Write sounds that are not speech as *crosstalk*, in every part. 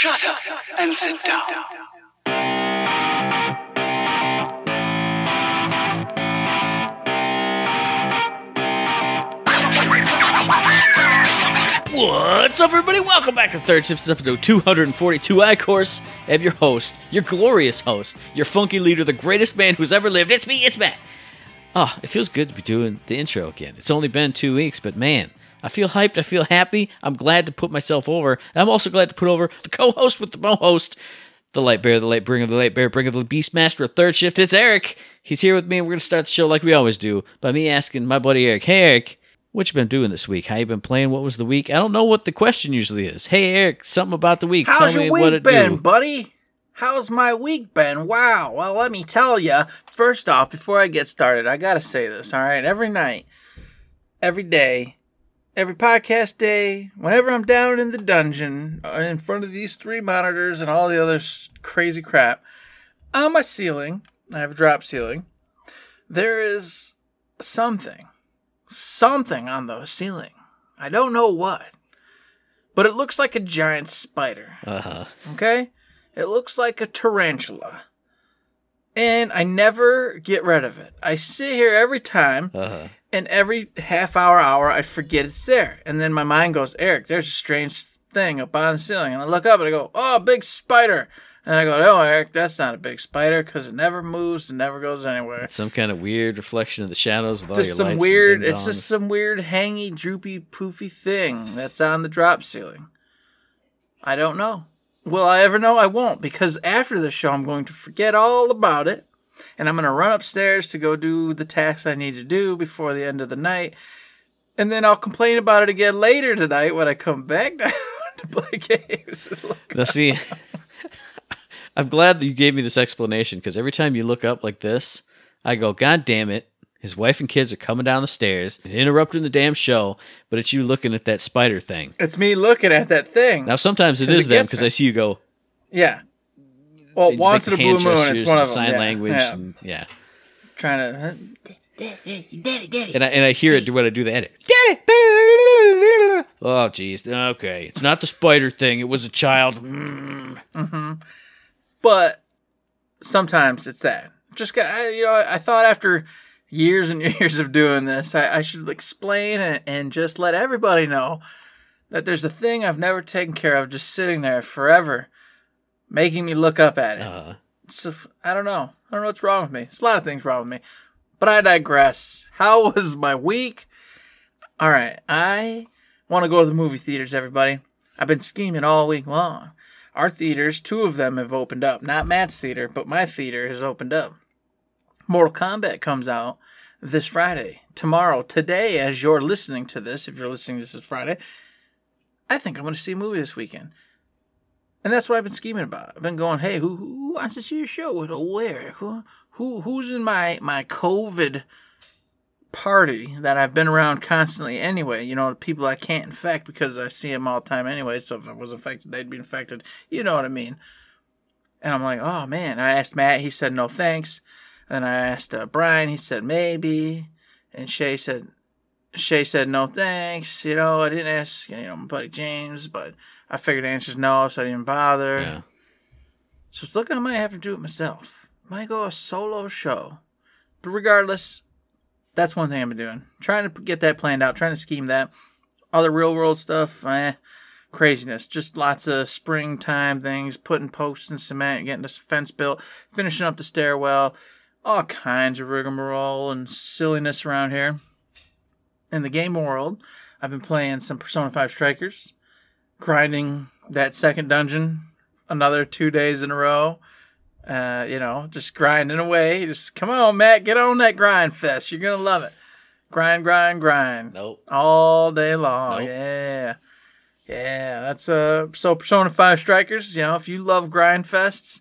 Shut up and sit down. What's up, everybody? Welcome back to Third Shift, episode 242. I, of course, am your host, your glorious host, your funky leader, the greatest man who's ever lived. It's me, it's Matt. Oh, it feels good to be doing the intro again. It's only been two weeks, but man, I feel hyped. I feel happy. I'm glad to put myself over. And I'm also glad to put over the co-host with the mo-host, the light bear, the light bringer, the light bear bringer, the beast master of Third Shift. It's Eric. He's here with me, we're gonna start the show like we always do by me asking my buddy Eric, "Hey Eric, what you been doing this week? How you been playing? What was the week? I don't know what the question usually is. Hey Eric, something about the week. How's Tell me your what week it been, do. buddy? How's my week been? Wow. Well, let me tell you. First off, before I get started, I gotta say this. All right, every night, every day, every podcast day, whenever I'm down in the dungeon uh, in front of these three monitors and all the other crazy crap, on my ceiling, I have a drop ceiling. There is something, something on the ceiling. I don't know what, but it looks like a giant spider. Uh huh. Okay? It looks like a tarantula. And I never get rid of it. I sit here every time, Uh huh. And every half hour, hour, I forget it's there. And then my mind goes, Eric, there's a strange thing up on the ceiling. And I look up and I go, oh, a big spider. And I go, oh, Eric, that's not a big spider because it never moves and never goes anywhere. It's some kind of weird reflection of the shadows with all Just your some lights weird, it's just some weird, hangy, droopy, poofy thing that's on the drop ceiling. I don't know. Will I ever know? I won't because after the show, I'm going to forget all about it, and I'm going to run upstairs to go do the tasks I need to do before the end of the night, and then I'll complain about it again later tonight when I come back *laughs* down to play games. *laughs* Now, see, I'm glad that you gave me this explanation because every time you look up like this, I go, God damn it. His wife and kids are coming down the stairs and interrupting the damn show, but it's you looking at that spider thing. it's me looking at that thing. Now, sometimes it is it them because. I see you go. yeah. Well, once in a blue moon, it's one of them. sign yeah, language. yeah. And, yeah. Trying to. And I, and I hear it when I do the edit. Get it? Oh, jeez. Okay. It's not the spider thing. It was a child. Mm. hmm. but sometimes it's that. Just got, I, you know, I thought after years and *laughs* years of doing this, I, I should explain it and just let everybody know that there's a thing I've never taken care of, just sitting there forever, making me look up at it. Uh, I don't know. I don't know what's wrong with me. There's a lot of things wrong with me, but I digress. How *laughs* was my week? All right, I want to go to the movie theaters. Everybody, I've been scheming all week long. Our theaters, two of them have opened up. Not Matt's theater, but my theater has opened up. Mortal Kombat comes out this Friday. Tomorrow, today, as you're listening to this, if you're listening to this is Friday, I think I'm going to see a movie this weekend. And that's what I've been scheming about. I've been going, hey, who, who wants to see a show? Where? Who, who who's in my my COVID party that I've been around constantly anyway? You know, people I can't infect because I see them all the time anyway. So if I was infected, they'd be infected. You know what I mean? And I'm like, oh man. I asked Matt. He said no thanks. Then I asked uh, Brian. He said maybe. And Shay said, Shay said no thanks. You know, I didn't ask. You know, my buddy James, but I figured the answer's no, so I didn't bother. yeah. So it's looking I might have to do it myself. Might go a solo show. But regardless, that's one thing I've been doing. Trying to get that planned out, trying to scheme that. Other real world stuff, eh, craziness. Just lots of springtime things, putting posts in cement, getting this fence built, finishing up the stairwell, all kinds of rigmarole and silliness around here. In the game world, I've been playing some Persona 5 Strikers, grinding that second dungeon another two days in a row. Uh, you know, just grinding away. Just come on, Matt, get on that grind fest. You're gonna love it. Grind, grind, grind Nope. all day long. Nope. Yeah, yeah. That's uh. So Persona Five Strikers. You know, if you love grind fests,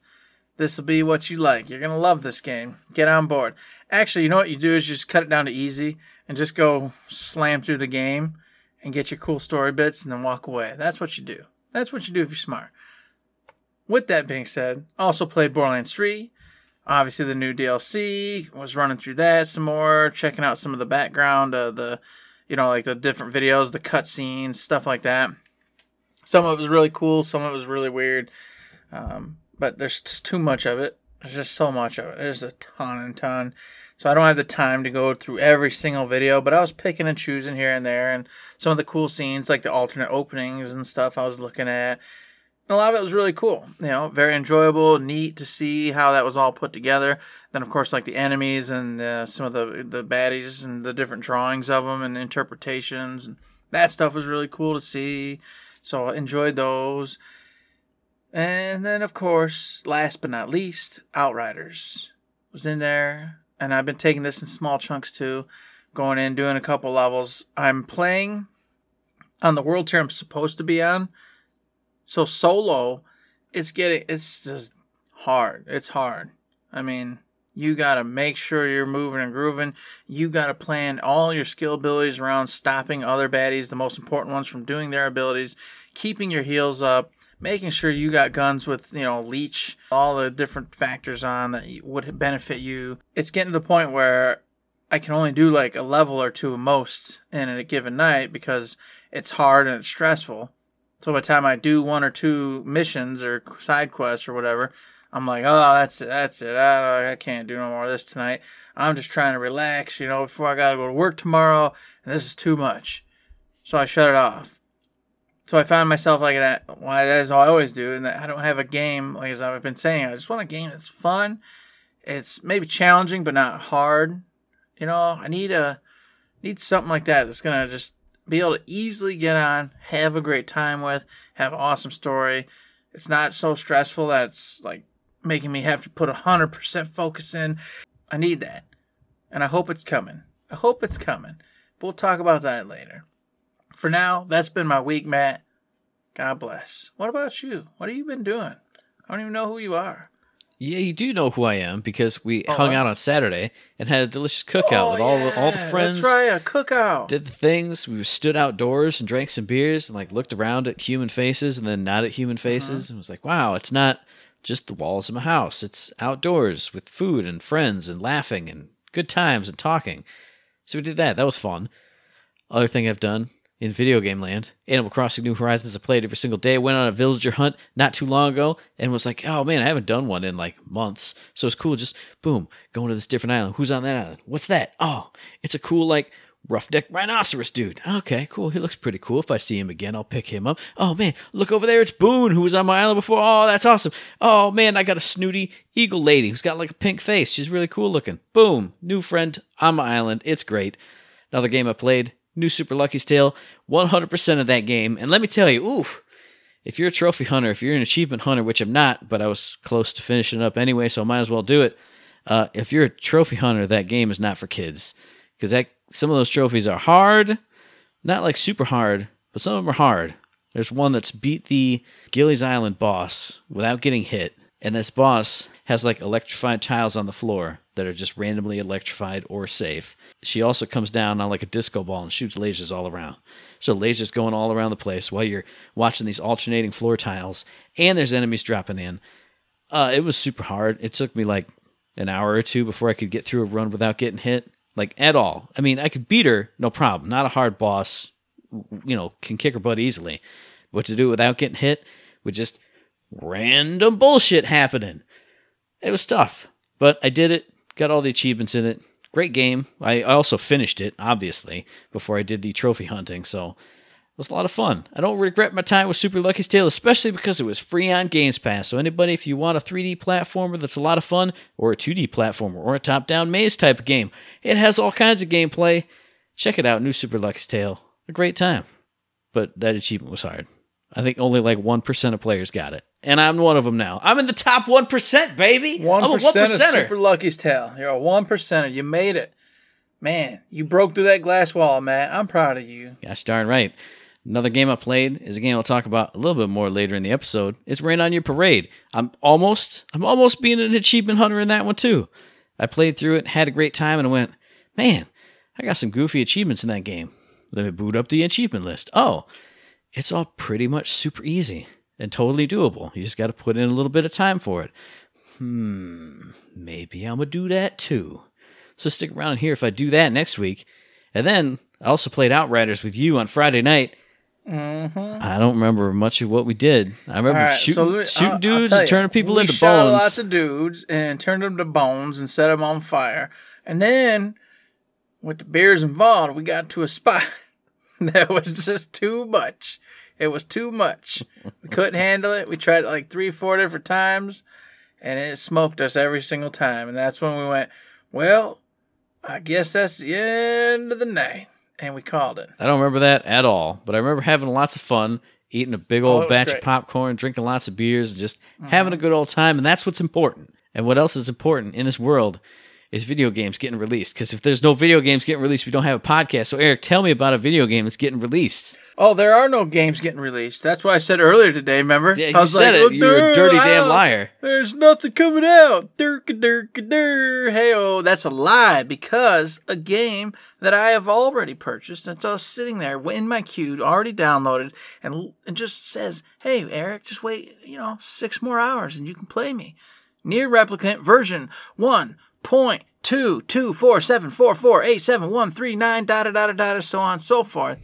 this will be what you like. You're gonna love this game. Get on board. Actually, you know what you do is you just cut it down to easy and just go slam through the game and get your cool story bits and then walk away. That's what you do. That's what you do if you're smart. With that being said, also played Borderlands 3. Obviously, the new DLC was running through that some more, checking out some of the background, uh, the, you know, like the different videos, the cutscenes, stuff like that. Some of it was really cool, some of it was really weird. Um, but there's just too much of it. There's just so much of it. There's a ton and ton. So I don't have the time to go through every single video, but I was picking and choosing here and there and some of the cool scenes like the alternate openings and stuff I was looking at. And a lot of it was really cool. You know, very enjoyable, neat to see how that was all put together. Then of course like the enemies and uh, some of the the baddies and the different drawings of them and interpretations and that stuff was really cool to see. So I enjoyed those. And then, of course, last but not least, Outriders was in there. And I've been taking this in small chunks too, going in, doing a couple levels. I'm playing on the world tier I'm supposed to be on. So solo, it's getting, it's just hard. It's hard. I mean, you got to make sure you're moving and grooving. You got to plan all your skill abilities around stopping other baddies, the most important ones, from doing their abilities, keeping your heals up, making sure you got guns with you know leech all the different factors on that would benefit you. It's getting to the point where i can only do like a level or two most in a given night because it's hard and it's stressful. So by the time i do one or two missions or side quests or whatever i'm like oh that's it that's it. I, I can't do no more of this tonight. I'm just trying to relax you know before i gotta go to work tomorrow and this is too much. So i shut it off so I found myself like that. Why that is all I always do, and I don't have a game like as I've been saying. I just want a game that's fun. It's maybe challenging, but not hard. You know, I need a need something like that that's gonna just be able to easily get on, have a great time with, have an awesome story. It's not so stressful that it's like making me have to put a hundred percent focus in. I need that, and I hope it's coming. I hope it's coming. But we'll talk about that later for now, that's been my week, Matt. God bless. What about you? What have you been doing? I don't even know who you are. Yeah, you do know who I am because we Oh, hung out on Saturday and had a delicious cookout with all the all the yeah, friends. That's right, a cookout. Did the things. We stood outdoors and drank some beers and like looked around at human faces and then not at human Uh-huh. faces and was like, wow, it's not just the walls of my house. It's outdoors with food and friends and laughing and good times and talking. So we did that. That was fun. Other thing I've done in video game land, Animal Crossing New Horizons. I played every single day. Went on a villager hunt not too long ago and was like, oh man, I haven't done one in like months. So it's cool. Just boom, going to this different island. Who's on that island? What's that? Oh, it's a cool like rough neck rhinoceros dude. Okay, cool. He looks pretty cool. If I see him again, I'll pick him up. Oh man, look over there. It's Boone who was on my island before. Oh, that's awesome. Oh man, I got a snooty eagle lady who's got like a pink face. She's really cool looking. Boom, new friend on my island. It's great. Another game I played, New Super Lucky's Tale, 100% of that game. And let me tell you, ooh, if you're a trophy hunter, if you're an achievement hunter, which I'm not, but I was close to finishing up anyway, so I might as well do it. Uh, if you're a trophy hunter, that game is not for kids because that some of those trophies are hard, not like super hard, but some of them are hard. There's one that's beat the Gilly's Island boss without getting hit, and this boss has like electrified tiles on the floor that are just randomly electrified or safe. She also comes down on like a disco ball and shoots lasers all around. So lasers going all around the place while you're watching these alternating floor tiles, and there's enemies dropping in. Uh, it was super hard. It took me like an hour or two before I could get through a run without getting hit, like at all. I mean, I could beat her, no problem. Not a hard boss, you know, can kick her butt easily. But to do it without getting hit with just random bullshit happening, it was tough. But I did it, got all the achievements in it. Great game. I also finished it, obviously, before I did the trophy hunting. So it was a lot of fun. I don't regret my time with Super Lucky's Tale, especially because it was free on Games Pass. So anybody, if you want a 3D platformer that's a lot of fun, or a 2D platformer, or a top-down maze type of game, it has all kinds of gameplay. Check it out, New Super Lucky's Tale. A great time. But that achievement was hard. I think only like 1% of players got it. And I'm one of them now. I'm in the top 1%, baby. One I'm a percent of 1%er. Super Lucky's Tale. You're a one percenter. You made it, man. You broke through that glass wall, Matt. I'm proud of you. Gosh darn right. Another game I played is a game I'll talk about a little bit more later in the episode. It's Rain on Your Parade. I'm almost I'm almost being an achievement hunter in that one too. I played through it, had a great time, and I went, man, I got some goofy achievements in that game. Let me boot up the achievement list. Oh, it's all pretty much super easy and totally doable. You just got to put in a little bit of time for it. Hmm, maybe I'm gonna do that too. So stick around here if I do that next week. And then I also played Outriders with you on Friday night. Mm-hmm. I don't remember much of what we did. I remember right, shooting, so me- shooting I'll- I'll dudes and turning people we into shot bones. lots of dudes and turned them to bones and set them on fire. And then, with the beers involved, we got to a spot *laughs* that was just too much. It was too much. We couldn't handle it. We tried it like three, four different times, and it smoked us every single time. And that's when we went, well, I guess that's the end of the night. And we called it. I don't remember that at all, but I remember having lots of fun, eating a big Oh, old was batch great. of popcorn, drinking lots of beers, and just mm-hmm. having a good old time. And that's what's important. And what else is important in this world is video games getting released. Because if there's no video games getting released, we don't have a podcast. So, Eric, tell me about a video game that's getting released. Oh, there are no games getting released. That's what I said earlier today. Remember? Yeah, I you was said like, it. "Oh, You're a dirty damn liar. There's nothing coming out. Durka durka dur. Hey oh, that's a lie because a game that I have already purchased, and it's all sitting there in my queue, already downloaded, and it just says, "Hey Eric, just wait, you know, six more hours and you can play me." Near replicant version one point two two four seven four four eight seven one three nine da da da da da so on and so forth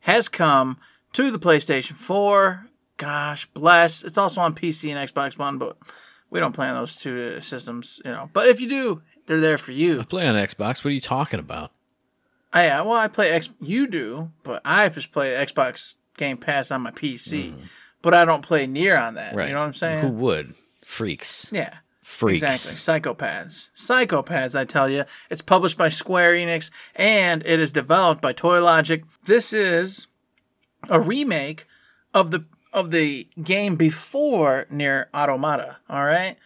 has come to the PlayStation 4. Gosh bless. It's also on PC and Xbox One, but we don't play on those two uh, systems, you know. But if you do, they're there for you. I play on Xbox. What are you talking about? I, uh, well, I play X. You do, but I just play Xbox Game Pass on my PC. But I don't play NieR on that. Mm. Right. You know what I'm saying? Who would? Freaks. Yeah. Freaks. Exactly. Psychopaths. Psychopaths, I tell you. It's published by Square Enix and it is developed by Toy Logic. This is a remake of the of the game before NieR Automata, all right?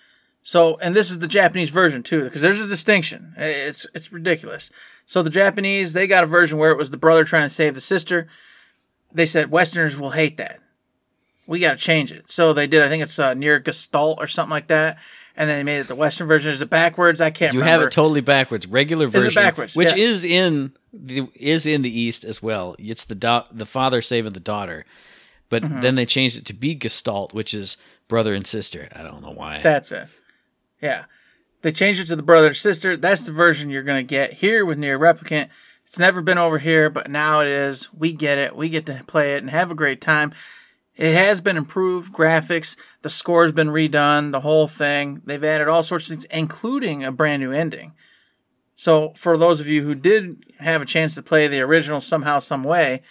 So, and this is the Japanese version too because there's a distinction. It's it's ridiculous. So the Japanese, they got a version where it was the brother trying to save the sister. They said Westerners will hate that we got to change it. So they did. I think it's uh, NieR Gestalt or something like that. And then they made it the Western version. Is it backwards? I can't You remember. have it totally backwards. Regular it version, backwards? which Yeah. is in the is in the East as well. It's the do- the father saving the daughter, but Mm-hmm. then they changed it to be Gestalt, which is brother and sister. I don't know why. That's it. Yeah. They changed it to the brother and sister. That's the version you're going to get here with NieR Replicant. It's never been over here, but now it is. We get it. We get to play it and have a great time. It has been improved graphics. The score's been redone, the whole thing. They've added all sorts of things, including a brand new ending. So, for those of you who did have a chance to play the original somehow, some way,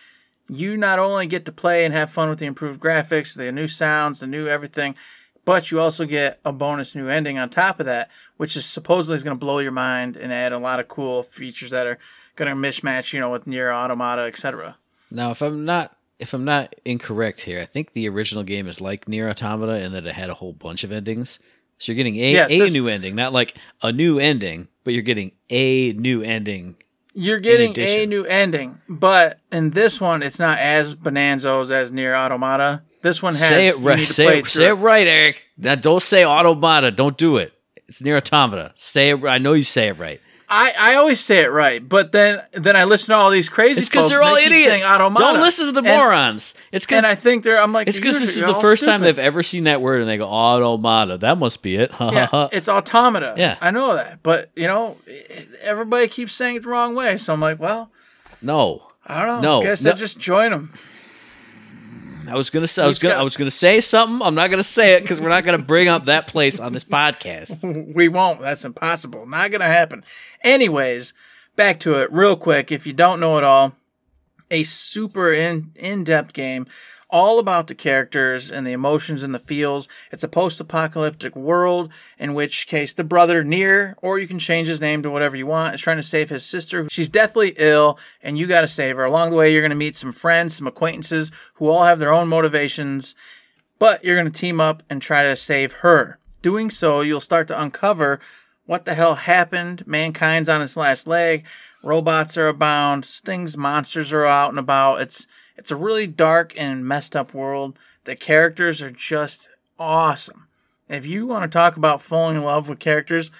you not only get to play and have fun with the improved graphics, the new sounds, the new everything, but you also get a bonus new ending on top of that, which is supposedly is going to blow your mind and add a lot of cool features that are going to mismatch, you know, with NieR Automata, etc. now, if I'm not if I'm not incorrect here, I think the original game is like NieR Automata in that it had a whole bunch of endings. So you're getting a, Yes, a this- new ending, not like a new ending, but you're getting a new ending. You're getting a new ending, but in this one, it's not as bonanzos as NieR Automata. This one has say it right. Say it, say it right, Eric. Now, don't say Automata. Don't do it. It's NieR Automata. Say it. I know you say it right. I, I always say it right, but then then I listen to all these crazy. It's because they're all idiots. Automata. Don't listen to the And- morons. It's because I think they're. I'm like, it's because this is the first time they've ever seen that word, and they go Automata. That must be it. *laughs* Yeah, it's automata. Yeah. I know that, but you know, everybody keeps saying it the wrong way. So I'm like, well, No, I don't know. No, guess no. I just join them. I was gonna say. I was gonna. I was gonna say something. I'm not gonna say it because we're not gonna bring up that place on this podcast. *laughs* We won't. That's impossible. Not gonna happen. Anyways, back to it real quick. If you don't know it all, a super in in depth game, all about the characters and the emotions and the feels. It's a post apocalyptic world in which case the brother Nier, or you can change his name to whatever you want, is trying to save his sister. She's deathly ill, and you got to save her. Along the way, you're going to meet some friends, some acquaintances who all have their own motivations but you're going to team up and try to save her. Doing so, you'll start to uncover what the hell happened. Mankind's on its last leg. Robots are abound. Things, monsters are out and about. It's it's a really dark and messed up world. The characters are just awesome. If you want to talk about falling in love with characters,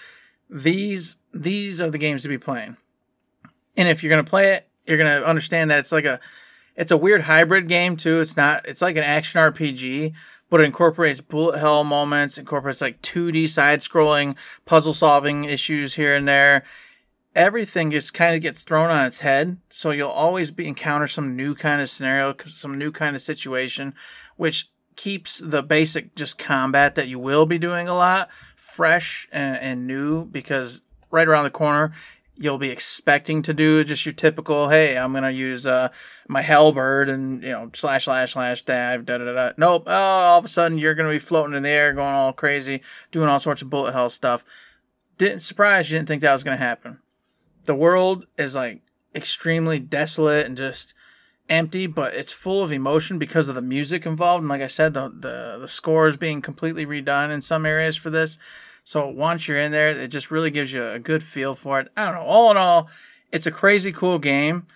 these these are the games to be playing. And if you're going to play it, you're going to understand that it's like a it's a weird hybrid game too. It's not. It's like an action RPG, but it incorporates bullet hell moments. Incorporates like 2D side scrolling puzzle solving issues here and there. Everything just kind of gets thrown on its head. So you'll always be encounter some new kind of scenario, some new kind of situation, which keeps the basic just combat that you will be doing a lot fresh and, and new because right around the corner you'll be expecting to do just your typical hey i'm gonna use uh, my halberd and you know slash slash slash dive da da da nope oh, all of a sudden you're gonna be floating in the air going all crazy doing all sorts of bullet hell stuff didn't surprise you didn't think that was gonna happen the world is like extremely desolate and just empty, but it's full of emotion because of the music involved. And like I said, the the, the score is being completely redone in some areas for this. So once you're in there, it just really gives you a good feel for it. I don't know. All in all, it's a crazy cool game.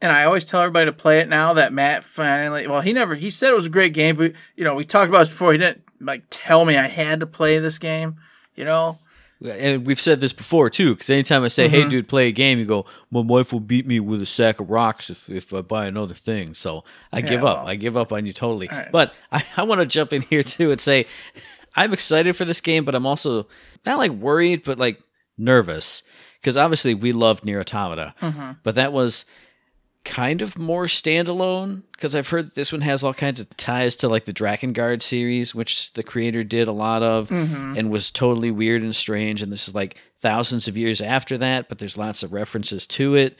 And I always tell everybody to play it now that Matt finally, well, he never, he said it was a great game, but, you know, we talked about this before. He didn't, like, tell me I had to play this game, you know? And we've said this before too because anytime i say hey Mhm. dude play a game you go my wife will beat me with a sack of rocks if, if i buy another thing so i give up well. i give up on you totally All right. but i, *laughs* I want to jump in here too and say *laughs* i'm excited for this game but i'm also not like worried but like nervous because obviously we loved NieR Automata Mhm. but that was kind of more standalone because I've heard this one has all kinds of ties to like the Drakengard series, which the creator did a lot of Mhm. and was totally weird and strange. And this is like thousands of years after that, but there's lots of references to it.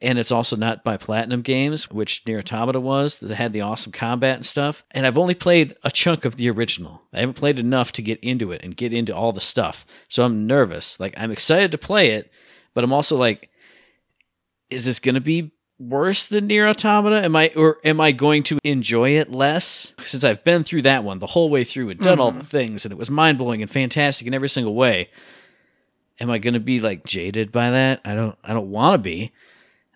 And it's also not by Platinum Games, which NieR Automata was, that had the awesome combat and stuff. And I've only played a chunk of the original. I haven't played enough to get into it and get into all the stuff. So I'm nervous. Like, I'm excited to play it, but I'm also like, is this going to be worse than NieR Automata? Am I or am I going to enjoy it less? Since I've been through that one the whole way through and done all mm-hmm. the things and it was mind blowing and fantastic in every single way. Am I going to be like jaded by that? I don't. I don't want to be.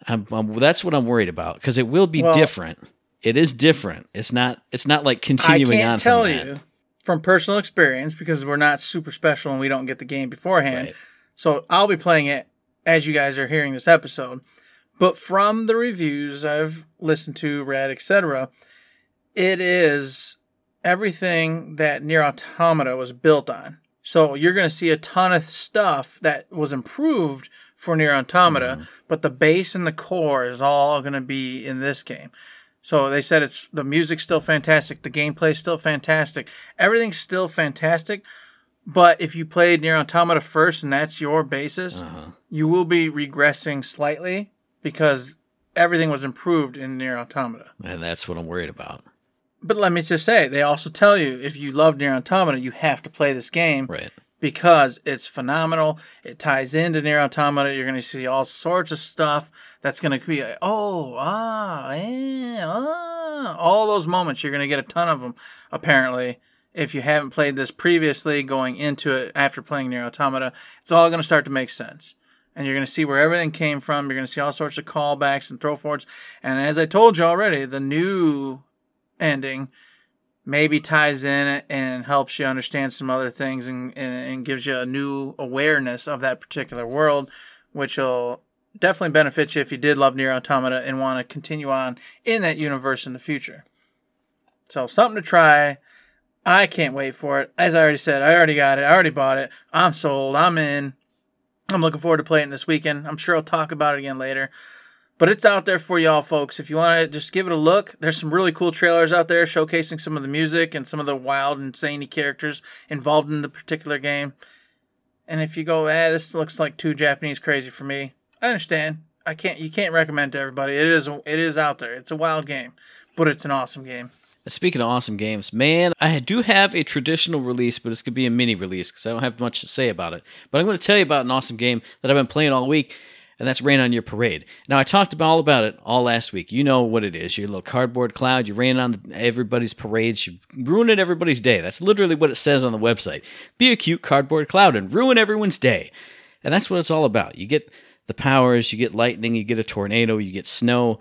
I'm, I'm, that's what I'm worried about because it will be Well- different. It is different. It's not. It's not like continuing I can't on. tell from you from personal experience because we're not super special and we don't get the game beforehand. Right. So I'll be playing it as you guys are hearing this episode. But from the reviews I've listened to, read, etc., it is everything that NieR Automata was built on. So you're going to see a ton of stuff that was improved for NieR Automata, but the base and the core is all going to be in this game. So they said it's the music's still fantastic, the gameplay's still fantastic, everything's still fantastic. But if you played NieR Automata first and that's your basis, Uh-huh. you will be regressing slightly because everything was improved in NieR Automata. And that's what I'm worried about. But let me just say, they also tell you if you love NieR Automata, you have to play this game Right. because it's phenomenal. It ties into NieR Automata. You're going to see all sorts of stuff that's going to be, oh, ah, yeah, ah. All those moments, you're going to get a ton of them, apparently. If you haven't played this previously, going into it after playing NieR Automata, it's all going to start to make sense. And you're going to see where everything came from. You're going to see all sorts of callbacks and throw forwards. And as I told you already, the new ending maybe ties in and helps you understand some other things and, and, and gives you a new awareness of that particular world, which will definitely benefit you if you did love NieR Automata and want to continue on in that universe in the future. So, something to try. I can't wait for it. As I already said, I already got it. I already bought it. I'm sold. I'm in. I'm looking forward to playing this weekend. I'm sure I'll talk about it again later. But it's out there for y'all folks. If you want to just give it a look, there's some really cool trailers out there showcasing some of the music and some of the wild zany characters involved in the particular game. And if you go, eh, this looks like too Japanese crazy for me, I understand. I can't you can't recommend to everybody. It is it is out there. It's a wild game, but it's an awesome game. Speaking of awesome games, man, I do have a traditional release, but it's going to be a mini release because I don't have much to say about it. But I'm going to tell you about an awesome game that I've been playing all week, and that's Rain on Your Parade. Now, I talked about all about it all last week. You know what it is. You're a little cardboard cloud. You rain on everybody's parades. You ruin everybody's day. That's literally what it says on the website. Be a cute cardboard cloud and ruin everyone's day. And that's what it's all about. You get the powers, you get lightning, you get a tornado, you get snow.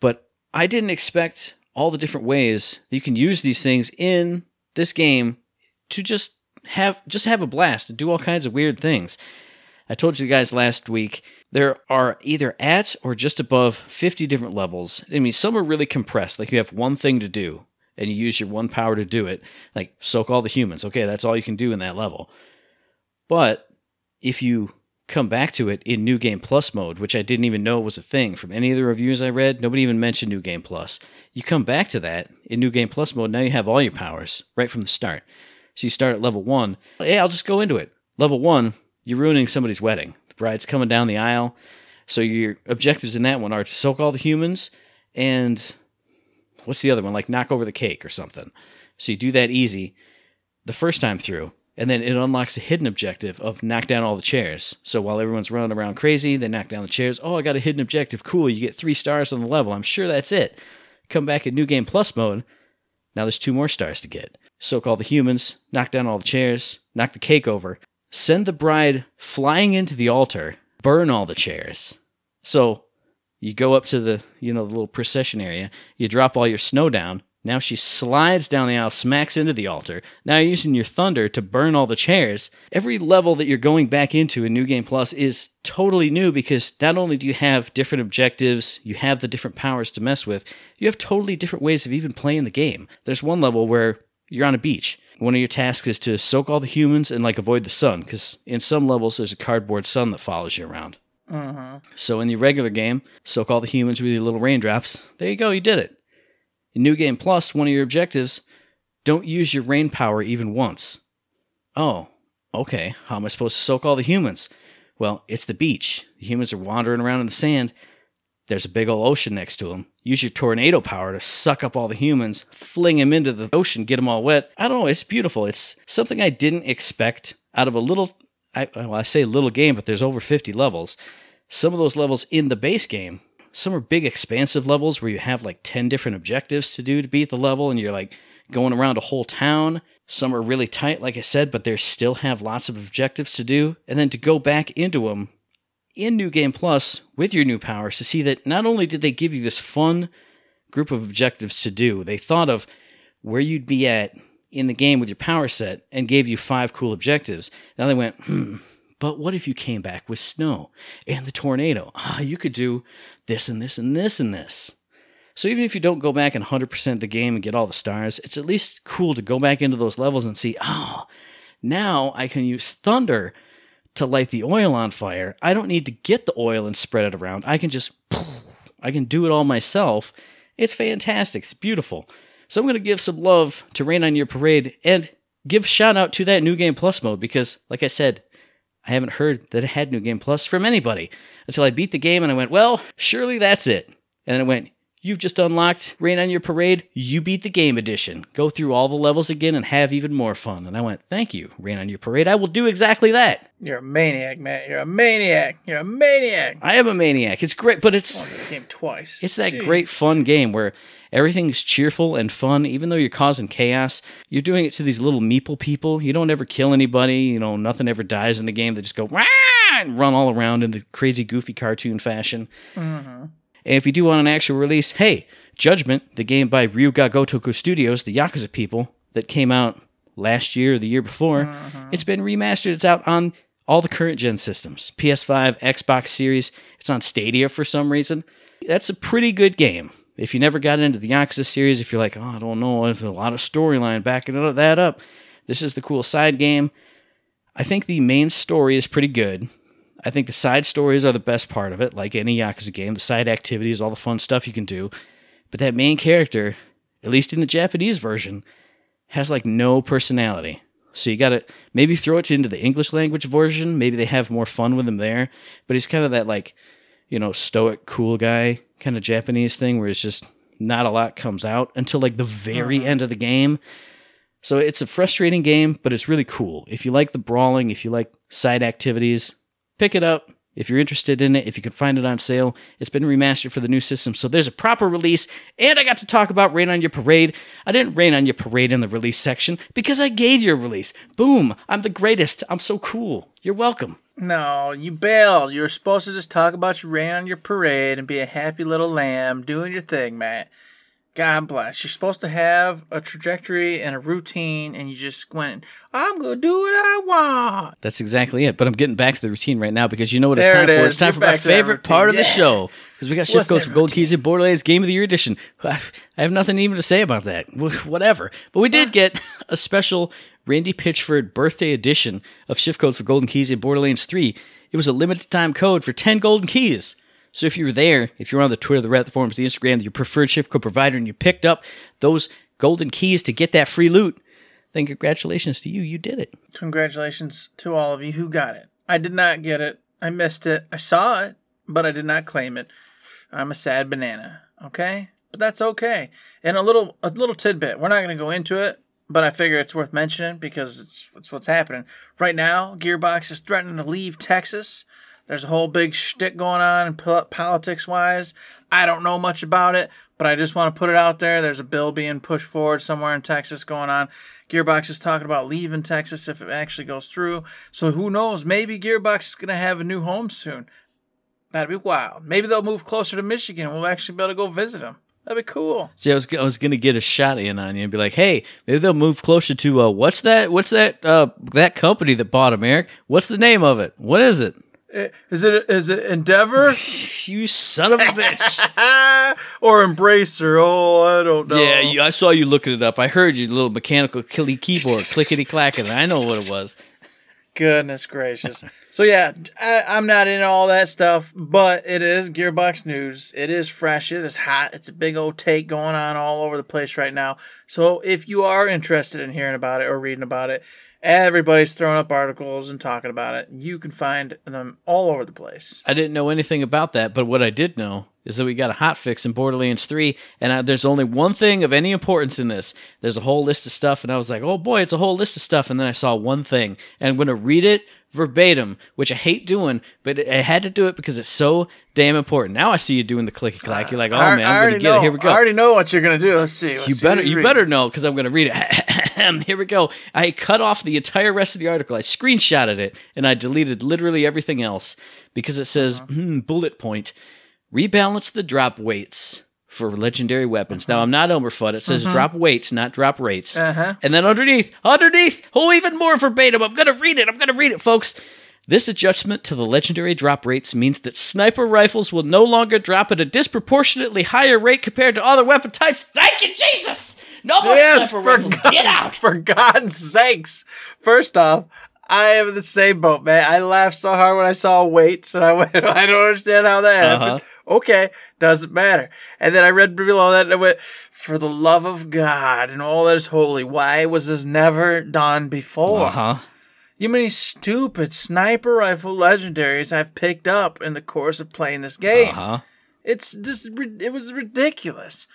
But I didn't expect all the different ways that you can use these things in this game to just have just have a blast and do all kinds of weird things. I told you guys last week there are either at or just above 50 different levels. I mean, some are really compressed, like you have one thing to do and you use your one power to do it, like soak all the humans. Okay, that's all you can do in that level. But if you come back to it in New Game Plus mode, which I didn't even know was a thing from any of the reviews I read. Nobody even mentioned New Game Plus. You come back to that in New Game Plus mode, now you have all your powers right from the start. So you start at level one. Hey, I'll just go into it. Level one, you're ruining somebody's wedding. The bride's coming down the aisle. So your objectives in that one are to soak all the humans and what's the other one? Like knock over the cake or something. So you do that easy the first time through, and then it unlocks a hidden objective of knock down all the chairs. So while everyone's running around crazy, they knock down the chairs. Oh, I got a hidden objective. Cool. You get three stars on the level. I'm sure that's it. Come back in New Game Plus mode. Now there's two more stars to get. Soak all the humans, knock down all the chairs, knock the cake over, send the bride flying into the altar, burn all the chairs. So you go up to the, you know, the little procession area, you drop all your snow down. Now she slides down the aisle, smacks into the altar. Now you're using your thunder to burn all the chairs. Every level that you're going back into in New Game Plus is totally new because not only do you have different objectives, you have the different powers to mess with, you have totally different ways of even playing the game. There's one level where you're on a beach. One of your tasks is to soak all the humans and like avoid the sun because in some levels there's a cardboard sun that follows you around. Uh-huh. So in the regular game, soak all the humans with your little raindrops. There you go, you did it. In New Game Plus, one of your objectives, don't use your rain power even once. Oh, okay. How am I supposed to soak all the humans? Well, it's the beach. The humans are wandering around in the sand. There's a big old ocean next to them. Use your tornado power to suck up all the humans, fling them into the ocean, get them all wet. I don't know. It's beautiful. It's something I didn't expect out of a little. I, well, I say little game, but there's over 50 levels. Some of those levels in the base game, some are big, expansive levels where you have like 10 different objectives to do to beat the level, and you're like going around a whole town. Some are really tight, like I said, but they still have lots of objectives to do. And then to go back into them in New Game Plus with your new powers to see that not only did they give you this fun group of objectives to do, they thought of where you'd be at in the game with your power set and gave you five cool objectives. Now they went, hmm, but what if you came back with snow and the tornado? Ah, you could do this and this and this and this. So even if you don't go back and 100% the game and get all the stars, it's at least cool to go back into those levels and see, oh, now I can use thunder to light the oil on fire. I don't need to get the oil and spread it around. I can just, I can do it all myself. It's fantastic. It's beautiful. So I'm going to give some love to Rain on Your Parade and give shout out to that New Game Plus mode because, like I said, I haven't heard that it had New Game Plus from anybody until I beat the game and I went, well, surely that's it. And then I went, You've just unlocked Rain on Your Parade. You beat the game edition. Go through all the levels again and have even more fun. And I went, Thank you, Rain on Your Parade. I will do exactly that. You're a maniac, Matt. You're a maniac. You're a maniac. I am a maniac. It's great, but it's game twice. it's that Jeez. great fun game where everything's cheerful and fun, even though you're causing chaos. You're doing it to these little meeple people. You don't ever kill anybody. You know, nothing ever dies in the game. They just go Wah! and run all around in the crazy, goofy cartoon fashion. Mm-hmm. And if you do want an actual release, hey, Judgment, the game by Ryu Ga Gotoku Studios, the Yakuza people that came out last year or the year before, mm-hmm. it's been remastered. It's out on all the current gen systems PS5, Xbox Series. It's on Stadia for some reason. That's a pretty good game. If you never got into the Yakuza series, if you're like, oh, I don't know, there's a lot of storyline backing that up, this is the cool side game. I think the main story is pretty good. I think the side stories are the best part of it, like any Yakuza game. The side activities, all the fun stuff you can do. But that main character, at least in the Japanese version, has like no personality. So you gotta maybe throw it into the English language version. Maybe they have more fun with him there. But he's kind of that like, you know, stoic, cool guy kind of Japanese thing where it's just not a lot comes out until like the very mm-hmm. end of the game. So it's a frustrating game, but it's really cool. If you like the brawling, if you like side activities, pick it up. If you're interested in it, if you can find it on sale, it's been remastered for the new system. So there's a proper release. And I got to talk about Rain on Your Parade. I didn't rain on your parade in the release section because I gave you a release. Boom. I'm the greatest. I'm so cool. You're welcome. No, you bailed. You were supposed to just talk about your rain on your parade and be a happy little lamb doing your thing, Matt. God bless. You're supposed to have a trajectory and a routine, and you just went, I'm going to do what I want. That's exactly it. But I'm getting back to the routine right now because you know what it's There time it for? It's time You're for my back to that favorite part of the show. Because we got Shift Goes for Gold? Keys and Borderlands Game of the Year edition. *sighs* I have nothing even to say about that. *laughs* Whatever. But we did get a special Randy Pitchford birthday edition of Shift Codes for Golden Keys in Borderlands 3. it was a limited time code for 10 golden keys. So if you were there, if you were on the Twitter, the Reddit, forums, the Instagram, your preferred shift code provider, and you picked up those golden keys to get that free loot, then congratulations to you. You did it. Congratulations to all of you who got it. I did not get it. I missed it. I saw it, but I did not claim it. I'm a sad banana. Okay, but that's okay. And a little a little tidbit. We're not going to go into it, but I figure it's worth mentioning because it's it's what's happening right now. Gearbox is threatening to leave Texas. There's a whole big shtick going on politics wise. I don't know much about it, but I just want to put it out there. There's a bill being pushed forward somewhere in Texas going on. Gearbox is talking about leaving Texas if it actually goes through. So who knows? Maybe Gearbox is going to have a new home soon. That'd be wild. Maybe they'll move closer to Michigan. We'll actually be able to go visit them. That'd be cool. See, I was I was gonna get a shot in on you and be like, hey, maybe they'll move closer to uh, what's that? What's that? Uh, that company that bought them, Eric? What's the name of it? What is it? Is it is it Endeavor? *laughs* you son of a bitch. *laughs* or Embracer? Oh, I don't know. Yeah, you, I saw you looking it up. I heard you, little mechanical killy keyboard, clickety clacking. I know what it was. Goodness gracious. *laughs* so yeah, I, am not in all that stuff, but it is Gearbox news. It is fresh. It is hot. It's a big old take going on all over the place right now. So if you are interested in hearing about it or reading about it, Everybody's throwing up articles and talking about it. You can find them all over the place. I didn't know anything about that, but what I did know is that we got a hot fix in Borderlands 3, and I, there's only one thing of any importance in this. There's a whole list of stuff, and I was like, oh boy, it's a whole list of stuff, and then I saw one thing, and I'm going to read it verbatim, which I hate doing, but I had to do it because it's so damn important. Now I see you doing the clicky clack. You're like, oh I, man, I'm going to get know. it. Here we go. I already know what you're going to do. Let's see. Let's you see better, you better know because I'm going to read it. *laughs* Here we go. I cut off the entire rest of the article. I screenshotted it and I deleted literally everything else because it says Uh-huh. hmm, bullet point: rebalance the drop weights for legendary weapons. Uh-huh. Now I'm not Elmer Fudd. It says drop weights, not drop rates. Uh-huh. And then underneath, underneath, oh, even more verbatim. I'm going to read it. I'm going to read it, folks. This adjustment to the legendary drop rates means that sniper rifles will no longer drop at a disproportionately higher rate compared to other weapon types. Thank you, Jesus! No more Yes, sniper rifles. God- Get out! for God's sakes. First off, I am in the same boat, man. I laughed so hard when I saw weights, and I went, *laughs* I don't understand how that happened. Uh-huh. Okay, doesn't matter. And then I read below that, and I went, for the love of God and all that is holy, why was this never done before? Uh huh. You many stupid sniper rifle legendaries I've picked up in the course of playing this game. Uh huh. It's just it was ridiculous.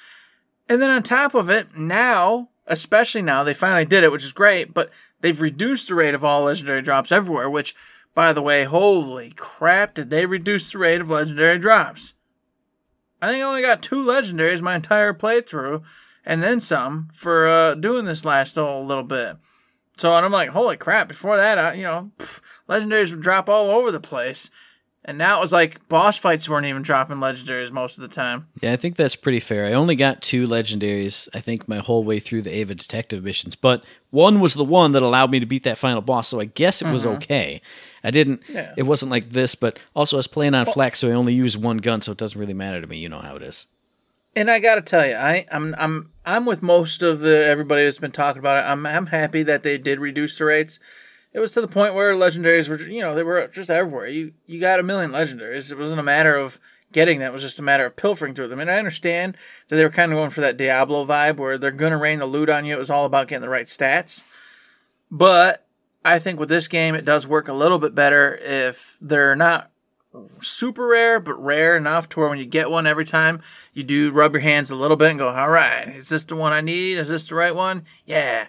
And then on top of it, now, especially now, they finally did it, which is great, but they've reduced the rate of all legendary drops everywhere, which by the way, holy crap, did they reduce the rate of legendary drops? I think I only got two legendaries my entire playthrough, and then some for uh, doing this last little, little bit. So and I'm like, holy crap! Before that, I, you know, pff, legendaries would drop all over the place, and now it was like boss fights weren't even dropping legendaries most of the time. Yeah, I think that's pretty fair. I only got two legendaries, I think, my whole way through the Ava detective missions, but one was the one that allowed me to beat that final boss, so I guess it was mm-hmm. okay. I didn't, Yeah. it wasn't like this, but also I was playing on flex, so I only used one gun, so it doesn't really matter to me. You know how it is. And I gotta tell you, I, I'm I'm I'm with most of the everybody that's been talking about it. I'm I'm happy that they did reduce the rates. It was to the point where legendaries were, you know, they were just everywhere. You you got a million legendaries. It wasn't a matter of getting them; it was just a matter of pilfering through them. And I understand that they were kind of going for that Diablo vibe, where they're gonna rain the loot on you. It was all about getting the right stats. But I think with this game, it does work a little bit better if they're not super rare, but rare enough to where when you get one every time, you do rub your hands a little bit and go, all right, is this the one I need? Is this the right one? Yeah.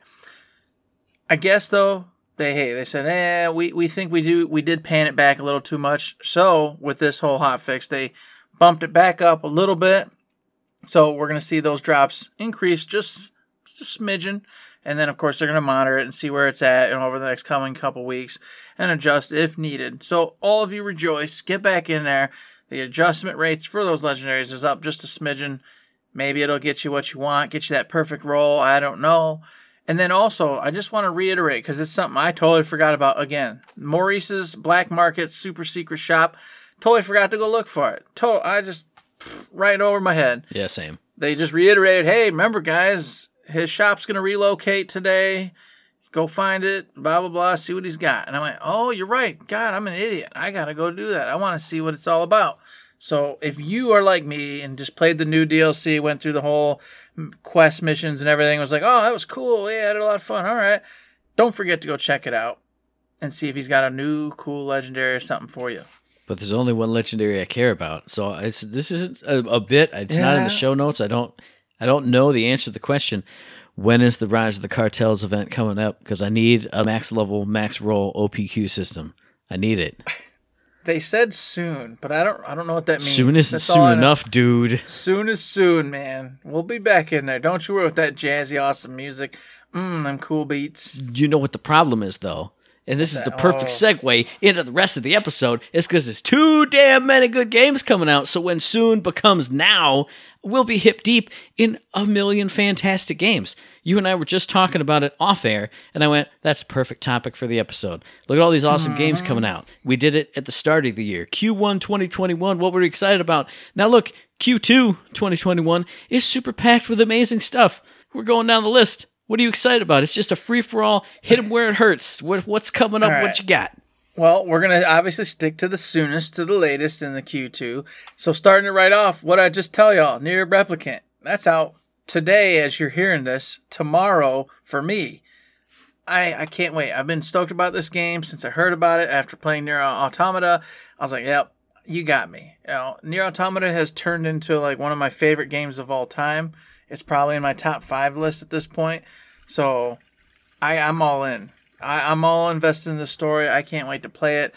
I guess though, they hey, they said, eh, we, we think we do we did pan it back a little too much. So with this whole hot fix, they bumped it back up a little bit. So we're gonna see those drops increase just just a smidgen. And then of course they're gonna monitor it and see where it's at and over the next coming couple weeks and adjust if needed. So all of you rejoice, get back in there. The adjustment rates for those legendaries is up just a smidgen. Maybe it'll get you what you want, get you that perfect roll. I don't know. And then also, I just want to reiterate because it's something I totally forgot about again. Maurice's Black Market Super Secret Shop. Totally forgot to go look for it. To- I just pff, right over my head Yeah, same. they just reiterated, hey, remember, guys, his shop's going to relocate today. Go find it, blah, blah, blah, see what he's got. And I went, oh, you're right. God, I'm an idiot. I got to go do that. I want to see what it's all about. So if you are like me and just played the new DLC, went through the whole quest missions and everything, was like, oh, that was cool. Yeah, I had a lot of fun. All right. Don't forget to go check it out and see if he's got a new cool legendary or something for you. But there's only one legendary I care about, so it's this isn't a, a bit. It's not in the show notes. I don't. I don't know the answer to the question. When is the Rise of the Cartels event coming up? Because I need a max level, max roll OPQ system. I need it. They said soon, but I don't I don't know what that means. Soon isn't That's soon enough, dude. Soon is soon, man. We'll be back in there. Don't you worry with that jazzy, awesome music. Mmm, them cool beats. You know what the problem is, though? And this is the perfect Oh. segue into the rest of the episode. Is because there's too damn many good games coming out. So when soon becomes now, we'll be hip deep in a million fantastic games. You and I were just talking about it off air, and I went, that's a perfect topic for the episode. Look at all these awesome games coming out. We did it at the start of the year. Q1 2021, what were we excited about? Now look, Q2 2021 is super packed with amazing stuff. We're going down the list. What are you excited about? It's just a free for all. Hit them where it hurts. What, what's coming up? All What you got? Well, we're gonna obviously stick to the soonest to the latest in the Q2. So starting it right off, what I just tell y'all, NieR Replicant. That's out today as you're hearing this. Tomorrow for me. I I can't wait. I've been stoked about this game since I heard about it after playing NieR Automata. I was like, yep, you got me. You know, NieR Automata has turned into like one of my favorite games of all time. It's probably in my top five list at this point. So I, I'm all in. I, I'm all invested in the story. I can't wait to play it.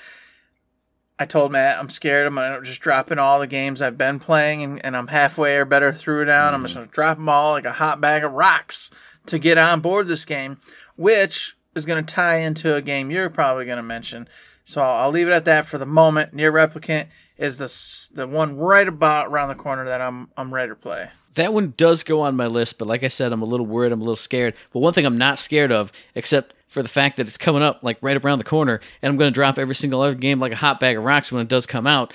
I told Matt I'm scared. I'm gonna just dropping all the games I've been playing, and, and I'm halfway or better through now. I'm just mm. gonna drop them all like a hot bag of rocks to get on board this game, which is gonna tie into a game you're probably gonna mention. So I'll, I'll leave it at that for the moment. NieR Replicant is the the one right about around the corner that I'm I'm ready to play. That one does go on my list, but like I said, I'm a little worried. I'm a little scared. But one thing I'm not scared of, except for the fact that it's coming up like right around the corner, and I'm going to drop every single other game like a hot bag of rocks when it does come out.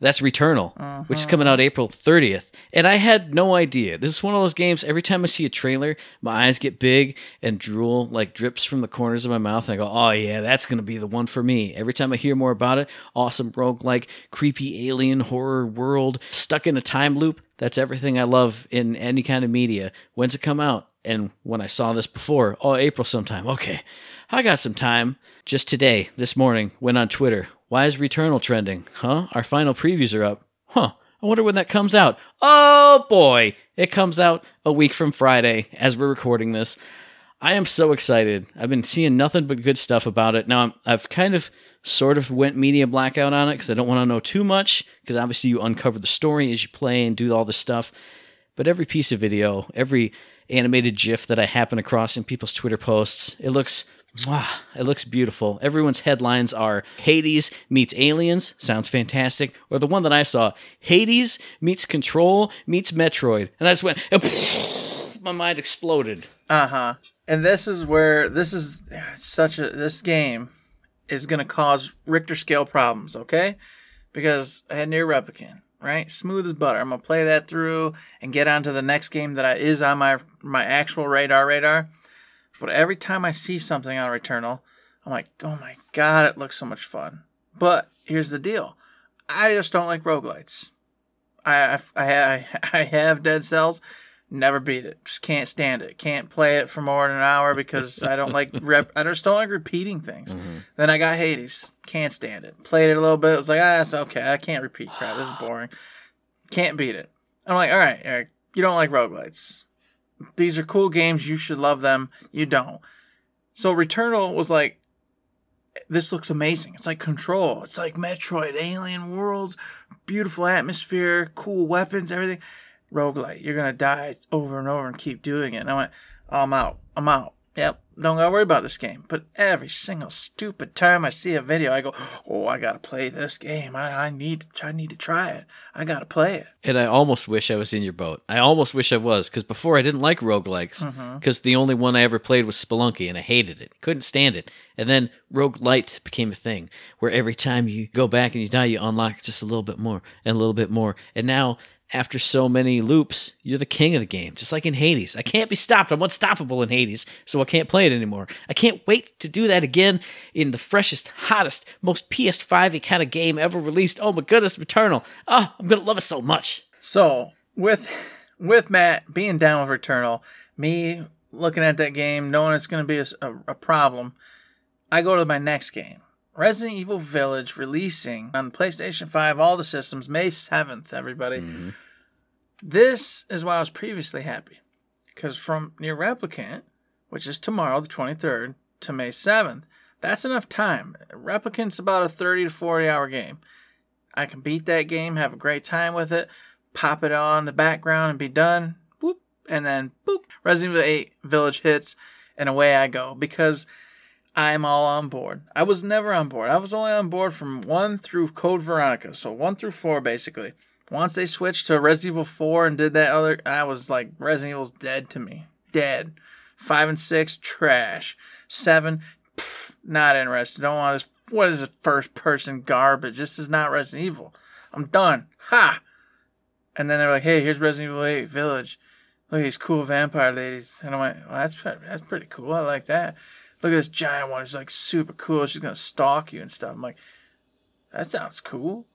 That's Returnal, which is coming out April 30th. And I had no idea. This is one of those games, every time I see a trailer, my eyes get big and drool like drips from the corners of my mouth. And I go, oh, yeah, that's going to be the one for me. Every time I hear more about it, awesome roguelike, creepy alien horror world, stuck in a time loop. That's everything I love in any kind of media. When's it come out? And when I saw this before, oh, April sometime. Okay, I got some time. Just today, this morning, went on Twitter. Why is Returnal trending? Huh? Our final previews are up. Huh. I wonder when that comes out. Oh boy, it comes out a week from Friday as we're recording this. I am so excited. I've been seeing nothing but good stuff about it. Now I'm, I've kind of sort of went media blackout on it because I don't want to know too much because obviously you uncover the story as you play and do all this stuff. But every piece of video, every animated GIF that I happen across in people's Twitter posts, it looks mwah, it looks beautiful. Everyone's headlines are Hades meets Aliens, sounds fantastic, or the one that I saw, Hades meets Control meets Metroid, and I just went, my mind exploded. Uh huh. And this is where this is such a this game is gonna cause Richter scale problems, okay? Because I had NieR Replicant, right? Smooth as butter. I'm gonna play that through and get on to the next game that I, is on my my actual radar radar. But every time I see something on Returnal, I'm like, oh my god, it looks so much fun. But here's the deal, I just don't like roguelites. I I I, I *laughs* have Dead Cells. Never beat it. Just can't stand it. Can't play it for more than an hour because I don't like *laughs* rep. I just don't like repeating things. Then I got Hades. Can't stand it. Played it a little bit. It was like, ah, it's okay. I can't repeat crap. This is *sighs* boring. Can't beat it. I'm like, all right, Eric, you don't like roguelites. These are cool games. You should love them. You don't. So Returnal was like, this looks amazing. It's like Control. It's like Metroid, alien worlds, beautiful atmosphere, cool weapons, everything. Roguelite. You're gonna die over and over and keep doing it. And I went, I'm out. I'm out. Yep. Don't gotta worry about this game. But every single stupid time I see a video, I go, oh, I gotta play this game. I, I need, I need to try it. I gotta play it. And I almost wish I was in your boat. I almost wish I was, because before I didn't like roguelikes, mm-hmm. because the only one I ever played was Spelunky, and I hated it. Couldn't stand it. And then roguelite became a thing, where every time you go back and you die, you unlock just a little bit more and a little bit more. And now after so many loops, you're the king of the game, just like in Hades. I can't be stopped. I'm unstoppable in Hades, so I can't play it anymore. I can't wait to do that again in the freshest, hottest, most PS5 kind of game ever released. Oh my goodness, Returnal. Oh, I'm gonna love it so much. So with with Matt being down with Returnal, me looking at that game, knowing it's to be a, a problem, I go to my next game. Resident Evil Village releasing on PlayStation 5, all the systems, May 7th, everybody. Mm-hmm. This is why I was previously happy. Because from NieR Replicant, which is tomorrow, the 23rd, to May 7th, that's enough time. Replicant's about a 30 to 40 hour game. I can beat that game, have a great time with it, pop it on the background and be done. Boop. And then boop. Resident Evil 8 Village hits, and away I go. Because I'm all on board. I was never on board. I was only on board from 1 through Code Veronica. So 1 through 4, basically. Once they switched to Resident Evil 4 and did that other, I was like, Resident Evil's dead to me. Dead. 5 and 6, trash. 7, pff, not interested. Don't want this. What is it? First person garbage. This is not Resident Evil. I'm done. Ha! And then they're like, hey, here's Resident Evil 8 Village. Look at these cool vampire ladies. And I went, well, that's, that's pretty cool. I like that. Look at this giant one. She's like super cool. She's going to stalk you and stuff. I'm like, that sounds cool.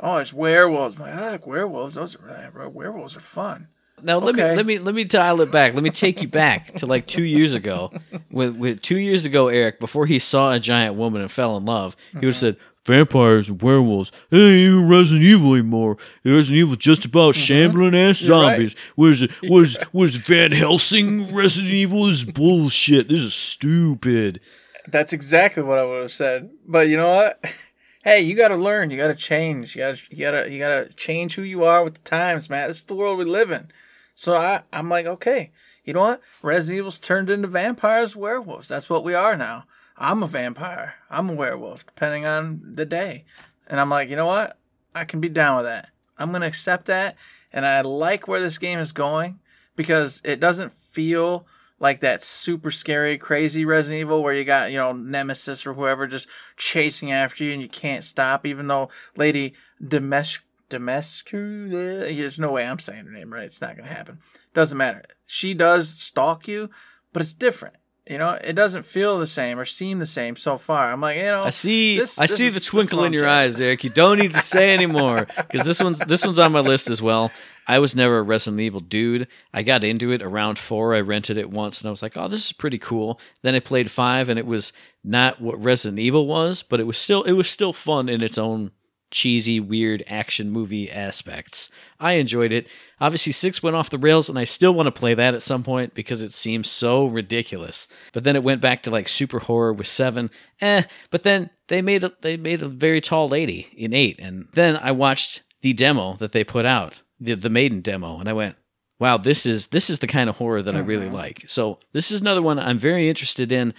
Oh, it's werewolves. I'm like, I like werewolves. Those are werewolves are fun. Now let Okay. me let me let me dial it back. Let me take you back to like two years ago. *laughs* With with two years ago, Eric, before he saw a giant woman and fell in love, he would have said vampires and werewolves. It ain't even Resident Evil anymore. Resident Evil just about mm-hmm. shambling ass You're right. zombies. Where's? *laughs* Where's where's Van Helsing? Resident Evil is bullshit. This is stupid. That's exactly what I would have said. But you know what? *laughs* Hey, you got to learn. You got to change. You got you got to you got to change who you are with the times, man. This is the world we live in. So I I'm like, okay, you know what? Resident Evil's turned into vampires, werewolves. That's what we are now. I'm a vampire. I'm a werewolf, depending on the day. And I'm like, you know what? I can be down with that. I'm gonna accept that, and I like where this game is going because it doesn't feel like that super scary, crazy Resident Evil where you got, you know, Nemesis or whoever just chasing after you and you can't stop, even though Lady Demesh Demescu, there's no way I'm saying her name right. It's not going to happen. Doesn't matter. She does stalk you, but it's different. You know, it doesn't feel the same or seem the same so far. I'm like, you know, I see. this- I this see is- the twinkle in your eyes, Eric. You don't need to *laughs* say anymore because this one's this one's on my list as well. I was never a Resident Evil dude. I got into it around four. I rented it once, and I was like, "Oh, this is pretty cool." Then I played five, and it was not what Resident Evil was, but it was still it was still fun in its own cheesy, weird action movie aspects. I enjoyed it. Obviously, six went off the rails, and I still want to play that at some point because it seems so ridiculous. But then it went back to like super horror with seven. Eh. But then they made a they made a very tall lady in eight, and then I watched the demo that they put out, the the Maiden demo, and I went, "Wow, this is this is the kind of horror that I really like." So this is another one I'm very interested in.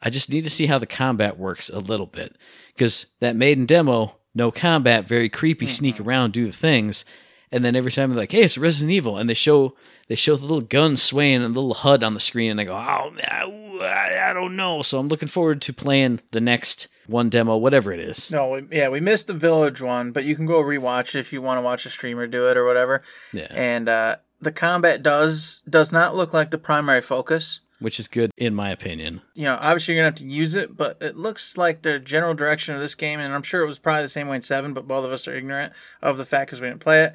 I just need to see how the combat works a little bit because that Maiden demo, no combat, very creepy, sneak around, do the things, and then every time they're like, "Hey, it's Resident Evil," and they show they show the little gun swaying and the little HUD on the screen, and I go, "Oh, I, I don't know." So I'm looking forward to playing the next one demo, whatever it is. No, we, yeah, we missed the village one, but you can go rewatch it if you want to watch a streamer do it or whatever. Yeah, And uh, the combat does does not look like the primary focus. Which is good in my opinion. You know, obviously you're gonna have to use it, but it looks like the general direction of this game, and I'm sure it was probably the same way in seven, but both of us are ignorant of the fact because we didn't play it.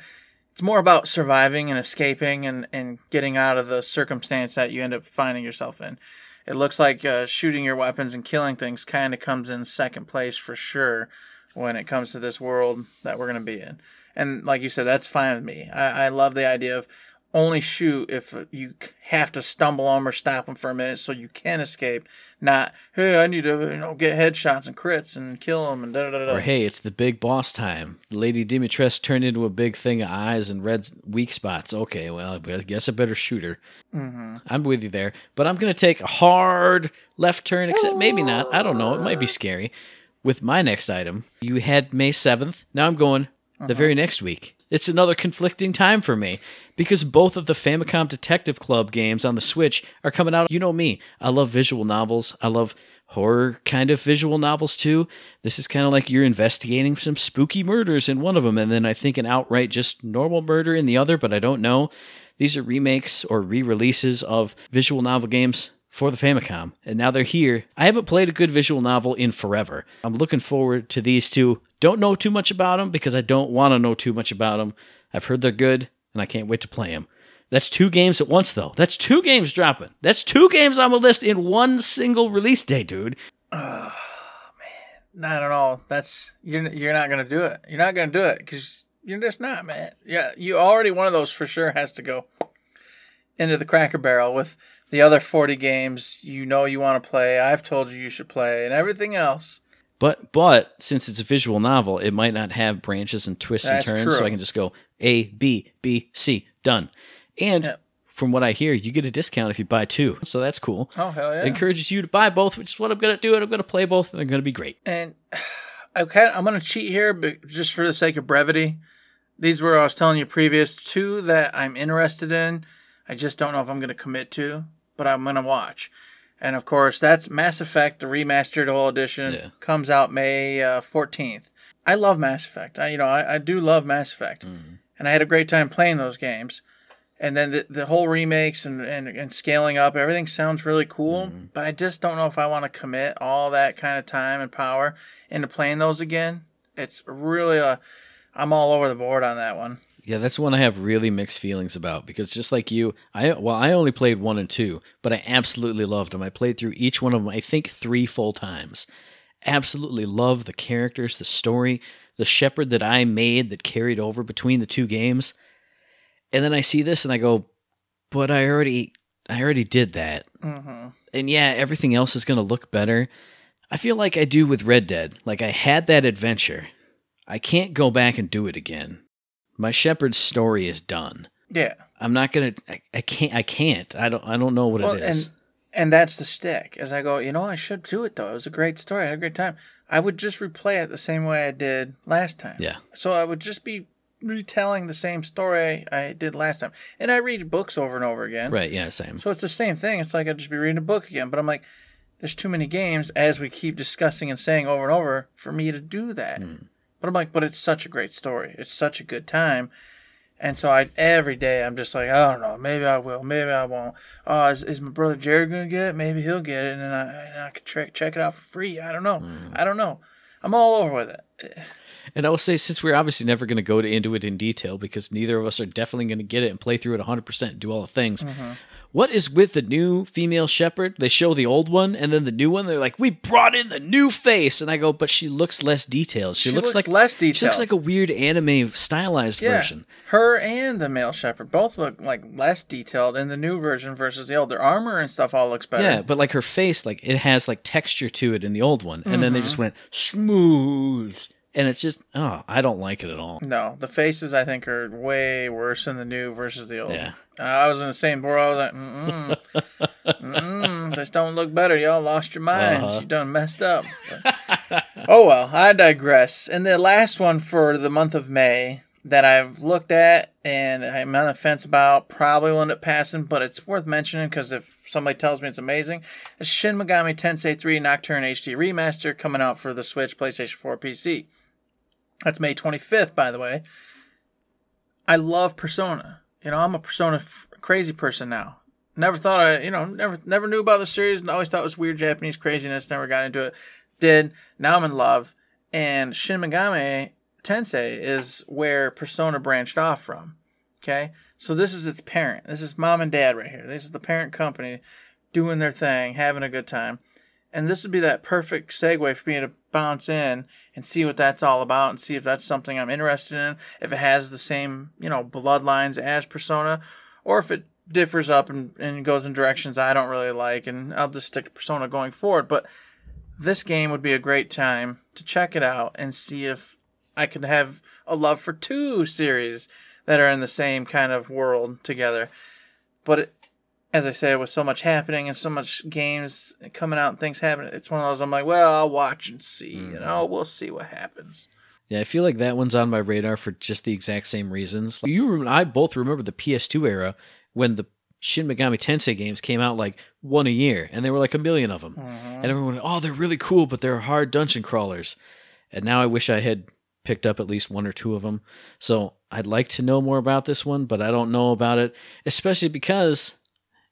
It's more about surviving and escaping and, and getting out of the circumstance that you end up finding yourself in. It looks like uh, shooting your weapons and killing things kind of comes in second place for sure when it comes to this world that we're to be in. And like you said, that's fine with me. I, I love the idea of only shoot if you have to stumble on or stop them for a minute so you can escape. Not, hey, I need to you know get headshots and crits and kill them and da da da. Or hey, it's the big boss time. Lady Dimitrescu turned into a big thing of eyes and red weak spots. Okay, well, I guess I better shoot her. Mm-hmm. I'm with you there, but I'm gonna take a hard left turn. Except maybe not. I don't know. It might be scary. With my next item, you had May seventh. Now I'm going the very next week. It's another conflicting time for me because both of the Famicom Detective Club games on the Switch are coming out. You know me. I love visual novels. I love horror kind of visual novels too. This is kind of like you're investigating some spooky murders in one of them, and then I think an outright just normal murder in the other, but I don't know. These are remakes or re releases of visual novel games for the Famicom, and now they're here. I haven't played a good visual novel in forever. I'm looking forward to these two. Don't know too much about them because I don't want to know too much about them. I've heard they're good, and I can't wait to play them. That's two games at once, though. That's two games dropping. That's two games on the list in one single release day, dude. *sighs* Oh man, not at all. That's you're you're not gonna do it. You're not gonna do it because you're just not, man. Yeah, you already one of those for sure has to go into the Cracker Barrel with the other forty games you know you want to play. I've told you you should play, and everything else. But but since it's a visual novel, it might not have branches and twists That's and turns, so. I can just go A B B C done. And from what I hear, you get a discount if you buy two, so that's cool. Oh hell yeah! It encourages you to buy both, which is what I'm gonna do, and I'm gonna play both, and they're gonna be great. And *sighs* I kind I'm gonna cheat here, but just for the sake of brevity, these were I was telling you previous two that I'm interested in. I just don't know if I'm gonna commit to, but I'm gonna watch. And of course, that's Mass Effect, the remastered whole edition, Yeah. comes out May uh, 14th. I love Mass Effect. I, you know, I, I do love Mass Effect, mm. and I had a great time playing those games. And then the, the whole remakes and, and, and scaling up, everything sounds really cool. Mm-hmm. But I just don't know if I want to commit all that kind of time and power into playing those again. It's really a, I'm all over the board on that one. Yeah, that's one I have really mixed feelings about because just like you, I well, I only played one and two, but I absolutely loved them. I played through each one of them, I think three full times. Absolutely love the characters, the story, the Shepard that I made that carried over between the two games. And then I see this and I go, but I already, I already did that. hmm And yeah, everything else is going to look better. I feel like I do with Red Dead. Like I had that adventure. I can't go back and do it again. My Shepard's story is done. Yeah. I'm not gonna. I, I can't. I can't. I don't. I don't know what Well, it is. and and that's the stick. As I go, you know, I should do it though. It was a great story. I had a great time. I would just replay it the same way I did last time. yeah. So I would just be retelling the same story I did last time. And I read books over and over again. Right. Yeah. Same. So it's the same thing. It's like I'd just be reading a book again. But I'm like, there's too many games, as we keep discussing and saying over and over, for me to do that. Hmm. But I'm like, but it's such a great story. It's such a good time. And so I every day I'm just like, I don't know, maybe I will, maybe I won't. Oh, is, is my brother Jared gonna get it? Maybe he'll get it, and then I, and I could check check it out for free. I don't know. I don't know. I'm all over with it. And I will say, since we're obviously never going to go into it in detail because neither of us are definitely going to get it and play through it 100% and do all the things. Mm-hmm. What is with the new female Shepard? They show the old one and then the new one. They're like, we brought in the new face, and I go, but she looks less detailed. She, She looks, looks like less detailed. She looks like a weird anime stylized Yeah, version. her and the male Shepard both look like less detailed in the new version versus the old. Their armor and stuff all looks better. Yeah, but like her face, like it has like texture to it in the old one, and then they Mm-hmm. just went smooth, and it's just oh, I don't like it at all. No, the faces I think are way worse in the new versus the old. Yeah. Uh, I was in the same boat. I was like, mm-mm, mm-mm, this don't look better. Y'all lost your minds. Uh-huh. You done messed up. But- oh well, I digress. And the last one for the month of May that I've looked at and I'm on the fence about, probably will end up passing, but it's worth mentioning because if somebody tells me it's amazing, is Shin Megami Tensei 3 Nocturne HD Remaster coming out for the Switch, PlayStation 4, PC. That's May 25th, by the way. I love Persona. You know, I'm a Persona f- crazy person now. Never thought I, you know, never never knew about the series. and Always thought it was weird Japanese craziness. Never got into it. Did now I'm in love. And Shin Megami Tensei is where Persona branched off from. Okay, so this is its parent. This is mom and dad right here. This is the parent company doing their thing, having a good time. And this would be that perfect segue for me to bounce in and see what that's all about and see if that's something I'm interested in, if it has the same, you know, bloodlines as Persona, or if it differs up and, and goes in directions I don't really like, and I'll just stick to Persona going forward. But this game would be a great time to check it out and see if I could have a love for two series that are in the same kind of world together. But as I said, with so much happening and so much games coming out and things happening, it's one of those I'm like, well, I'll watch and see. You mm-hmm. know, we'll see what happens. Yeah, I feel like that one's on my radar for just the exact same reasons. You and I both remember the PS2 era when the Shin Megami Tensei games came out like one a year, and there were like a million of them. and mm-hmm. everyone, oh, they're really cool, but they're hard dungeon crawlers. And now I wish I had picked up at least one or two of them. So I'd like to know more about this one, but I don't know about it, especially because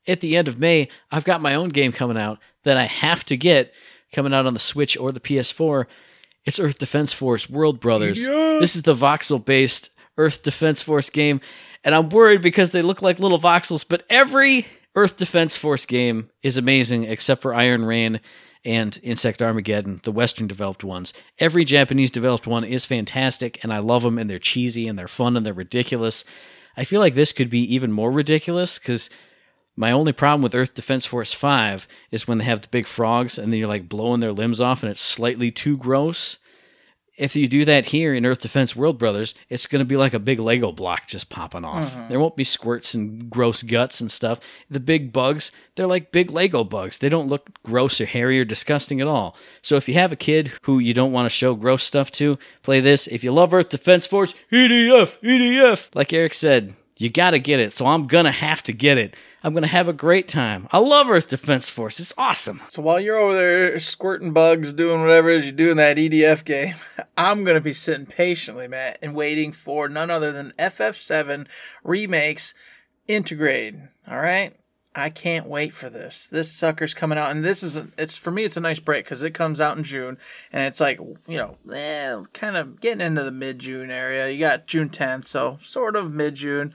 at the end of May, I've got my own game coming out that I have to get coming out on the Switch or the PS4. It's Earth Defense Force World Brothers. This is the voxel based Earth Defense Force game. And I'm worried because they look like little voxels, but every Earth Defense Force game is amazing except for Iron Rain and Insect Armageddon, the Western developed ones. Every Japanese developed one is fantastic, and I love them, and they're cheesy, and they're fun, and they're ridiculous. I feel like this could be even more ridiculous because my only problem with Earth Defense Force 5 is when they have the big frogs and then you're like blowing their limbs off and it's slightly too gross. If you do that here in Earth Defense World Brothers, it's going to be like a big Lego block just popping off. Mm-hmm. There won't be squirts and gross guts and stuff. The big bugs, they're like big Lego bugs. They don't look gross or hairy or disgusting at all. So if you have a kid who you don't want to show gross stuff to, play this. If you love Earth Defense Force, EDF, EDF. Like Eric said, you got to get it. So I'm going to have to get it. I'm going to have a great time. I love Earth Defense Force. It's awesome. So while you're over there squirting bugs, doing whatever it is you do in that EDF game, *laughs* I'm going to be sitting patiently, Matt, and waiting for none other than FF7 remakes Intergrade. All right? I can't wait for this. This sucker's coming out, and this is a, it's for me. It's a nice break because it comes out in June, and it's like you know, eh, kind of getting into the mid June area. You got June 10th, so sort of mid June.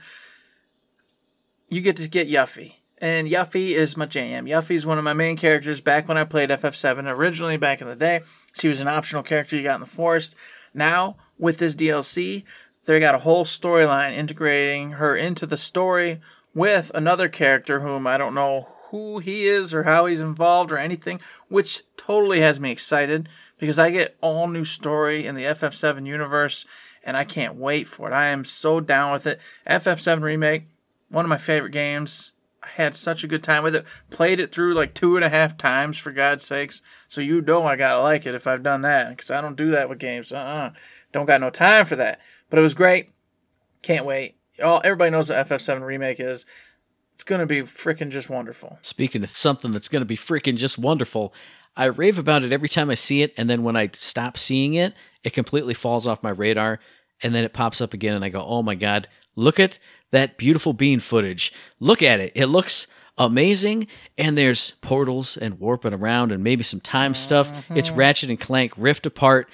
You get to get Yuffie, and Yuffie is my jam. Yuffie's one of my main characters back when I played FF7 originally back in the day. She was an optional character you got in the forest. Now with this DLC, they got a whole storyline integrating her into the story with another character whom I don't know who he is or how he's involved or anything, which totally has me excited because I get all new story in the FF7 universe and I can't wait for it. I am so down with it. FF7 remake, one of my favorite games. I had such a good time with it. Played it through like two and a half times for God's sakes. So you know I gotta like it if I've done that because I don't do that with games. Uh uh-uh. uh. Don't got no time for that. But it was great. Can't wait. All everybody knows what FF7 remake is. It's gonna be freaking just wonderful. Speaking of something that's to be freaking just wonderful, I rave about it every time I see it, and then when I stop seeing it, it completely falls off my radar, and then it pops up again, and I go, oh my god, look at that beautiful bean footage. Look at it. It looks amazing, and there's portals and warping around, and maybe some time stuff. It's mm-hmm. Ratchet and Clank Rift Apart.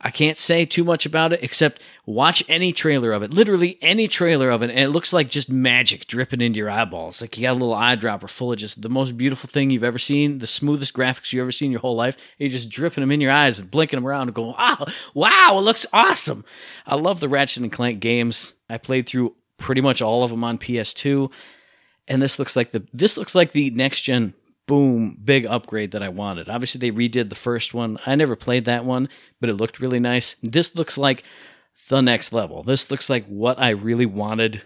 I can't say too much about it except watch any trailer of it, literally any trailer of it, and it looks like just magic dripping into your eyeballs. Like you got a little eyedropper full of just the most beautiful thing you've ever seen, the smoothest graphics you've ever seen in your whole life. You're just dripping them in your eyes and blinking them around and going, wow, wow, it looks awesome. I love the Ratchet and Clank games. I played through pretty much all of them on PS2, and this looks like the this looks like the next gen boom big upgrade that I wanted. Obviously they redid the first one. I never played that one, but it looked really nice. This looks like the next level. This looks like what I really wanted.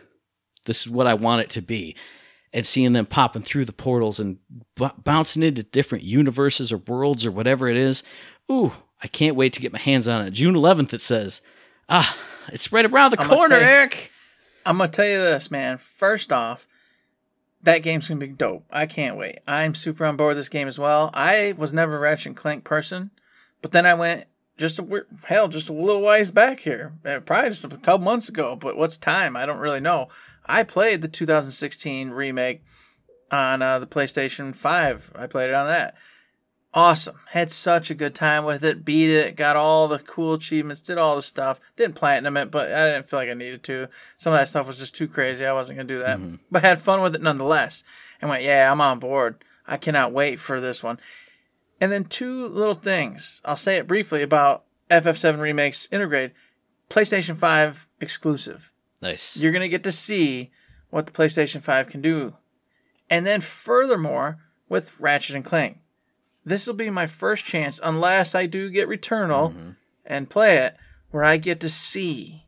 This is what I want it to be. And seeing them popping through the portals and b- bouncing into different universes or worlds or whatever it is. Ooh, I can't wait to get my hands on it. June 11th, it says. Ah, it's right around the I'm corner, Eric. I'm gonna tell you this, man. First off, that game's gonna be dope. I can't wait. I'm super on board with this game as well. I was never a Ratchet and Clank person, but then I went just a hell, just a little ways back here, uh, probably just a couple months ago. But what's time? I don't really know. I played the 2016 remake on uh, the PlayStation 5. I played it on that. Awesome. Had such a good time with it. Beat it. Got all the cool achievements. Did all the stuff. Didn't platinum it, but I didn't feel like I needed to. Some of that stuff was just too crazy. I wasn't going to do that. Mm-hmm. But had fun with it nonetheless. And went, yeah, I'm on board. I cannot wait for this one. And then two little things. I'll say it briefly about FF7 Remakes Intergrade. PlayStation 5 exclusive Nice. you're going to get to see what the PlayStation 5 can do. And then furthermore, with Ratchet and Clank. This will be my first chance, unless I do get Returnal mm-hmm. and play it, where I get to see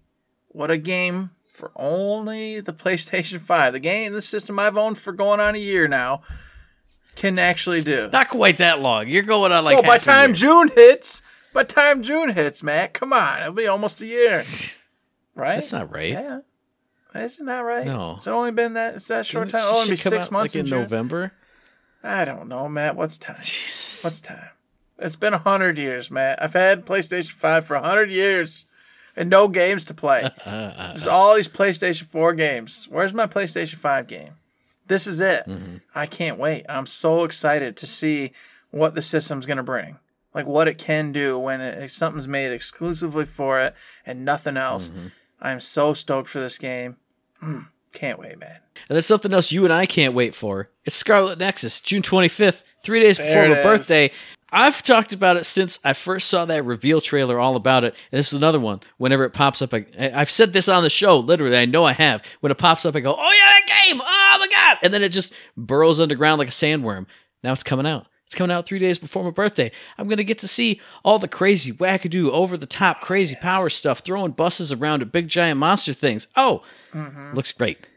what a game for only the *laughs* PlayStation 5, the game, the system I've owned for going on a year now, can actually do. Not quite that long. You're going on like oh, by time. June hits, by time June hits, Matt, come on, it'll be almost a year, *laughs* right? That's not right. Yeah. Isn't that right? No. It's only been that it's that short Didn't time. Oh, it'll be six months like in June. November. I don't know, Matt. What's time? *laughs* Jesus. What's time? It's been a hundred years, Matt. I've had PlayStation Five for a hundred years, and no games to play. *laughs* There's all these PlayStation Four games. Where's my PlayStation Five game? This is it. I can't wait. I'm so excited to see what the system's gonna bring. Like what it can do when it, something's made exclusively for it and nothing else. I'm so stoked for this game. Mm, *clears throat* can't wait, man. And that's something else you and I can't wait for. It's Scarlet Nexus, June 25th, three days before my birthday. I've talked about it since I first saw that reveal trailer, all about it. And this is another one. Whenever it pops up, I, I've said this on the show, literally. I know I have. When it pops up, I go, oh yeah, that game! Oh my god! And then it just burrows underground like a sandworm. Now it's coming out. It's coming out three days before my birthday. I'm gonna get to see all the crazy, wackadoo, over the top, crazy power stuff, throwing buses around at big giant monster things. Oh, Mm-hmm. looks great.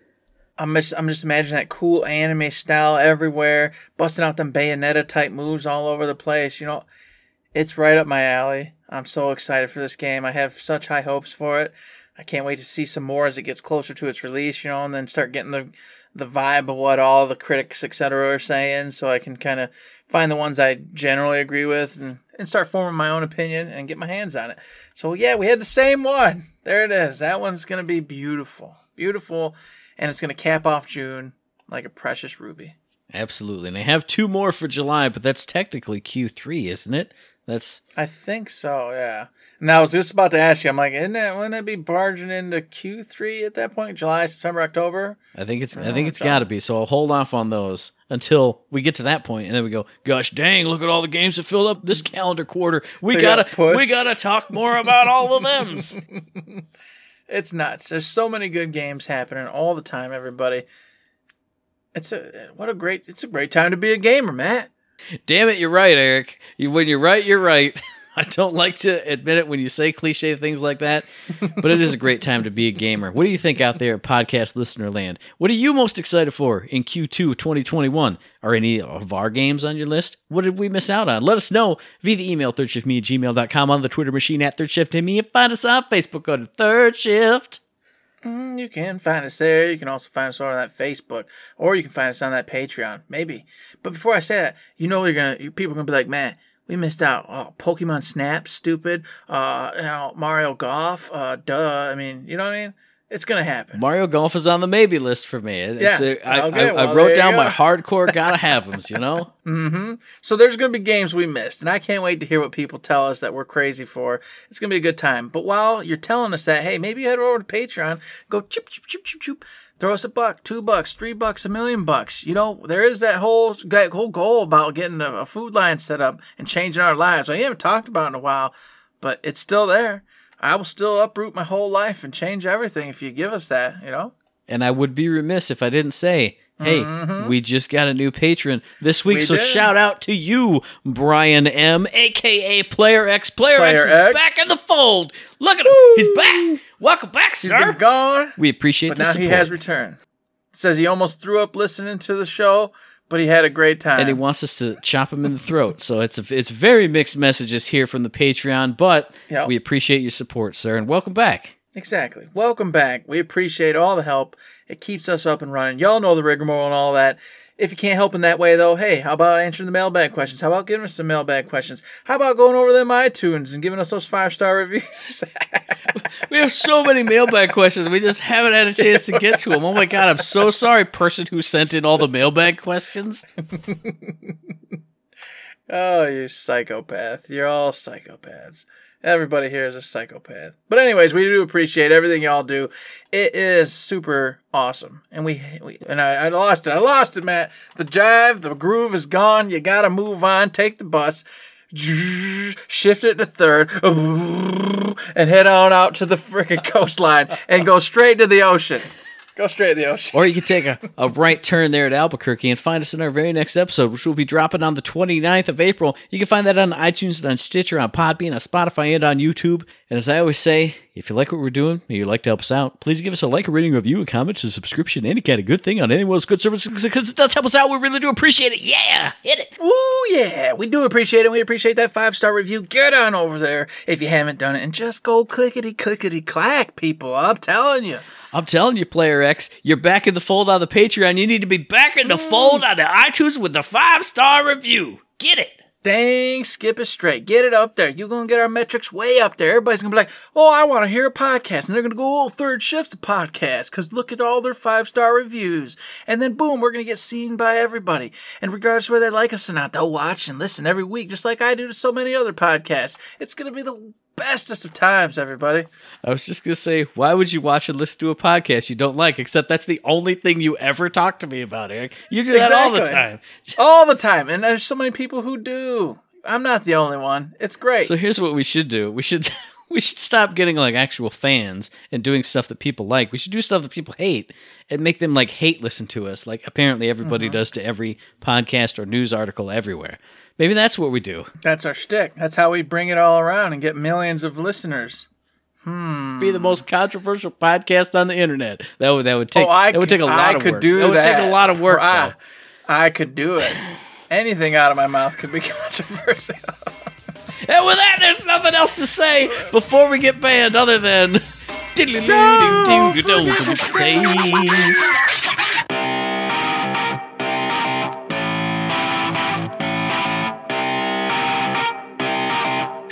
I'm just I'm just imagining that cool anime style everywhere, busting out them Bayonetta type moves all over the place. You know, it's right up my alley. I'm so excited for this game. I have such high hopes for it. I can't wait to see some more as it gets closer to its release. You know, and then start getting the the vibe of what all the critics etc. are saying, so I can kind of find the ones I generally agree with and and start forming my own opinion and get my hands on it. So yeah, we had the same one. There it is. That one's gonna be beautiful, beautiful, and it's gonna cap off June like a precious ruby. Absolutely. And I have two more for July, but that's technically Q3, isn't it? That's I think so. Yeah. And I was just about to ask you. I'm like, isn't that wouldn't it be barging into Q3 at that point? July, September, October. I think it's I Oh, think it's it's got to on. be. So I'll hold off on those until we get to that point, and then we go. Gosh dang! Look at all the games that filled up this calendar quarter. We They gotta got we gotta talk more about all of them. *laughs* It's nuts. There's so many good games happening all the time. Everybody. It's a what a great. It's a great time to be a gamer, Matt. Damn it, you're right, Eric. When you're right, you're right. *laughs* I don't like to admit it when you say cliche things like that, but it is a great time to be a gamer. What do you think out there, podcast listener land? What are you most excited for in Q2 2021? Are any of our games on your list? What did we miss out on? Let us know via the email thirdshiftme at gmail.com on the Twitter machine at thirdshiftme, and find us on Facebook. To Third Shift. Mm, you can find us there. You can also find us on that Facebook, or you can find us on that Patreon, maybe. But before I say that, you know you're gonna, people are gonna be like, man, we missed out. Oh, Pokemon Snap, stupid. Uh, you know, Mario Golf. Uh, duh. I mean, you know what I mean? It's gonna happen. Mario Golf is on the maybe list for me. It's Yeah. a, I, Okay, I, I well, there wrote down my hardcore *laughs* gotta have them, you know? Mm-hmm. So there's going to be games we missed, and I can't wait to hear what people tell us that we're crazy for. It's going to be a good time. But while you're telling us that, hey, maybe you head over to Patreon, go chip chip chip chip chip, throw us a buck, two bucks, three bucks, a million bucks. You know, there is that whole that whole goal about getting a, a food line set up and changing our lives. I haven't talked about it in a while, but it's still there. I will still uproot my whole life and change everything if you give us that. You know. And I would be remiss if I didn't say, hey, we just got a new patron this week. Mm-hmm. We so did. shout out to you, Brian M, aka Player X. Player, X is Player X. back in the fold. Look at him. He's back. Welcome back, He's sir. been gone. we appreciate But the now support. he has returned. Says he almost threw up listening to the show, but he had a great time. and he wants us to chop him in the throat. So it's a, it's very mixed messages here from the Patreon, but Yep. we appreciate your support, sir, and welcome back. exactly. Welcome back. We appreciate all the help. It keeps us up and running. Y'all know the rigmarole and all that. If you can't help in that way, though, hey, how about answering the mailbag questions? How about giving us some mailbag questions? How about going over them iTunes and giving us those five star reviews? *laughs* We have so many mailbag questions. We just haven't had a chance to *laughs* get to them. Oh my god, I'm so sorry, person who sent in all the mailbag questions. *laughs* Oh, you psychopath. You're all psychopaths. Everybody here is a psychopath. But anyways, we do appreciate everything y'all do. It is super awesome. And we, we and I, I lost it. I lost it, Matt. The jive, the groove is gone. You gotta move on. Take the bus. *laughs* Shift it to third *laughs* and head on out to the freaking coastline and go straight to the ocean. Go straight to the ocean. Or you can take a, a right turn there at Albuquerque and find us in our very next episode, which will be dropping on the 29th of April. You can find that on iTunes, and on Stitcher, on Podbean, on Spotify, and on YouTube. And as I always say, if you like what we're doing and you'd like to help us out, please give us a like, a rating, review, a comment, a subscription, any kind of good thing on any one of those good services because it does help us out. We really do appreciate it. Yeah, hit it. Ooh, yeah, we do appreciate it. We appreciate that five star review. Get on over there if you haven't done it and just go clickety clickety clack, people. I'm telling you. I'm telling you, Player X, you're back in the fold on the Patreon. You need to be back in the fold on the iTunes with the five star review. Get it. Dang, skip it straight. Get it up there. You're going to get our metrics way up there. Everybody's going to be like, oh, I want to hear a podcast. And they're going to go, oh, third shift's a podcast because look at all their five star reviews. And then boom, we're going to get seen by everybody. And regardless whether they like us or not, they'll watch and listen every week, just like I do to so many other podcasts. It's going to be the bestest of times, everybody. I was just gonna say, why would you watch and listen to a podcast you don't like? Except that's the only thing you ever talk to me about, Eric. You do that all the time. *laughs* All the time. And there's so many people who do. I'm not the only one. It's great. So here's what we should do. We should *laughs* we should stop getting like actual fans and doing stuff that people like. We should do stuff that people hate and make them like hate listen to us, like apparently everybody mm-hmm. does to every podcast or news article everywhere. Maybe that's what we do. That's our shtick. That's how we bring it all around and get millions of listeners. Hmm. Be the most controversial podcast on the internet. That would that would take oh, I that would could, take a lot I of could work. do that would take a lot of work. I. I could do it. Anything out of my mouth could be *laughs* controversial. And with that, there's nothing else to say before we get banned other than. Don't forget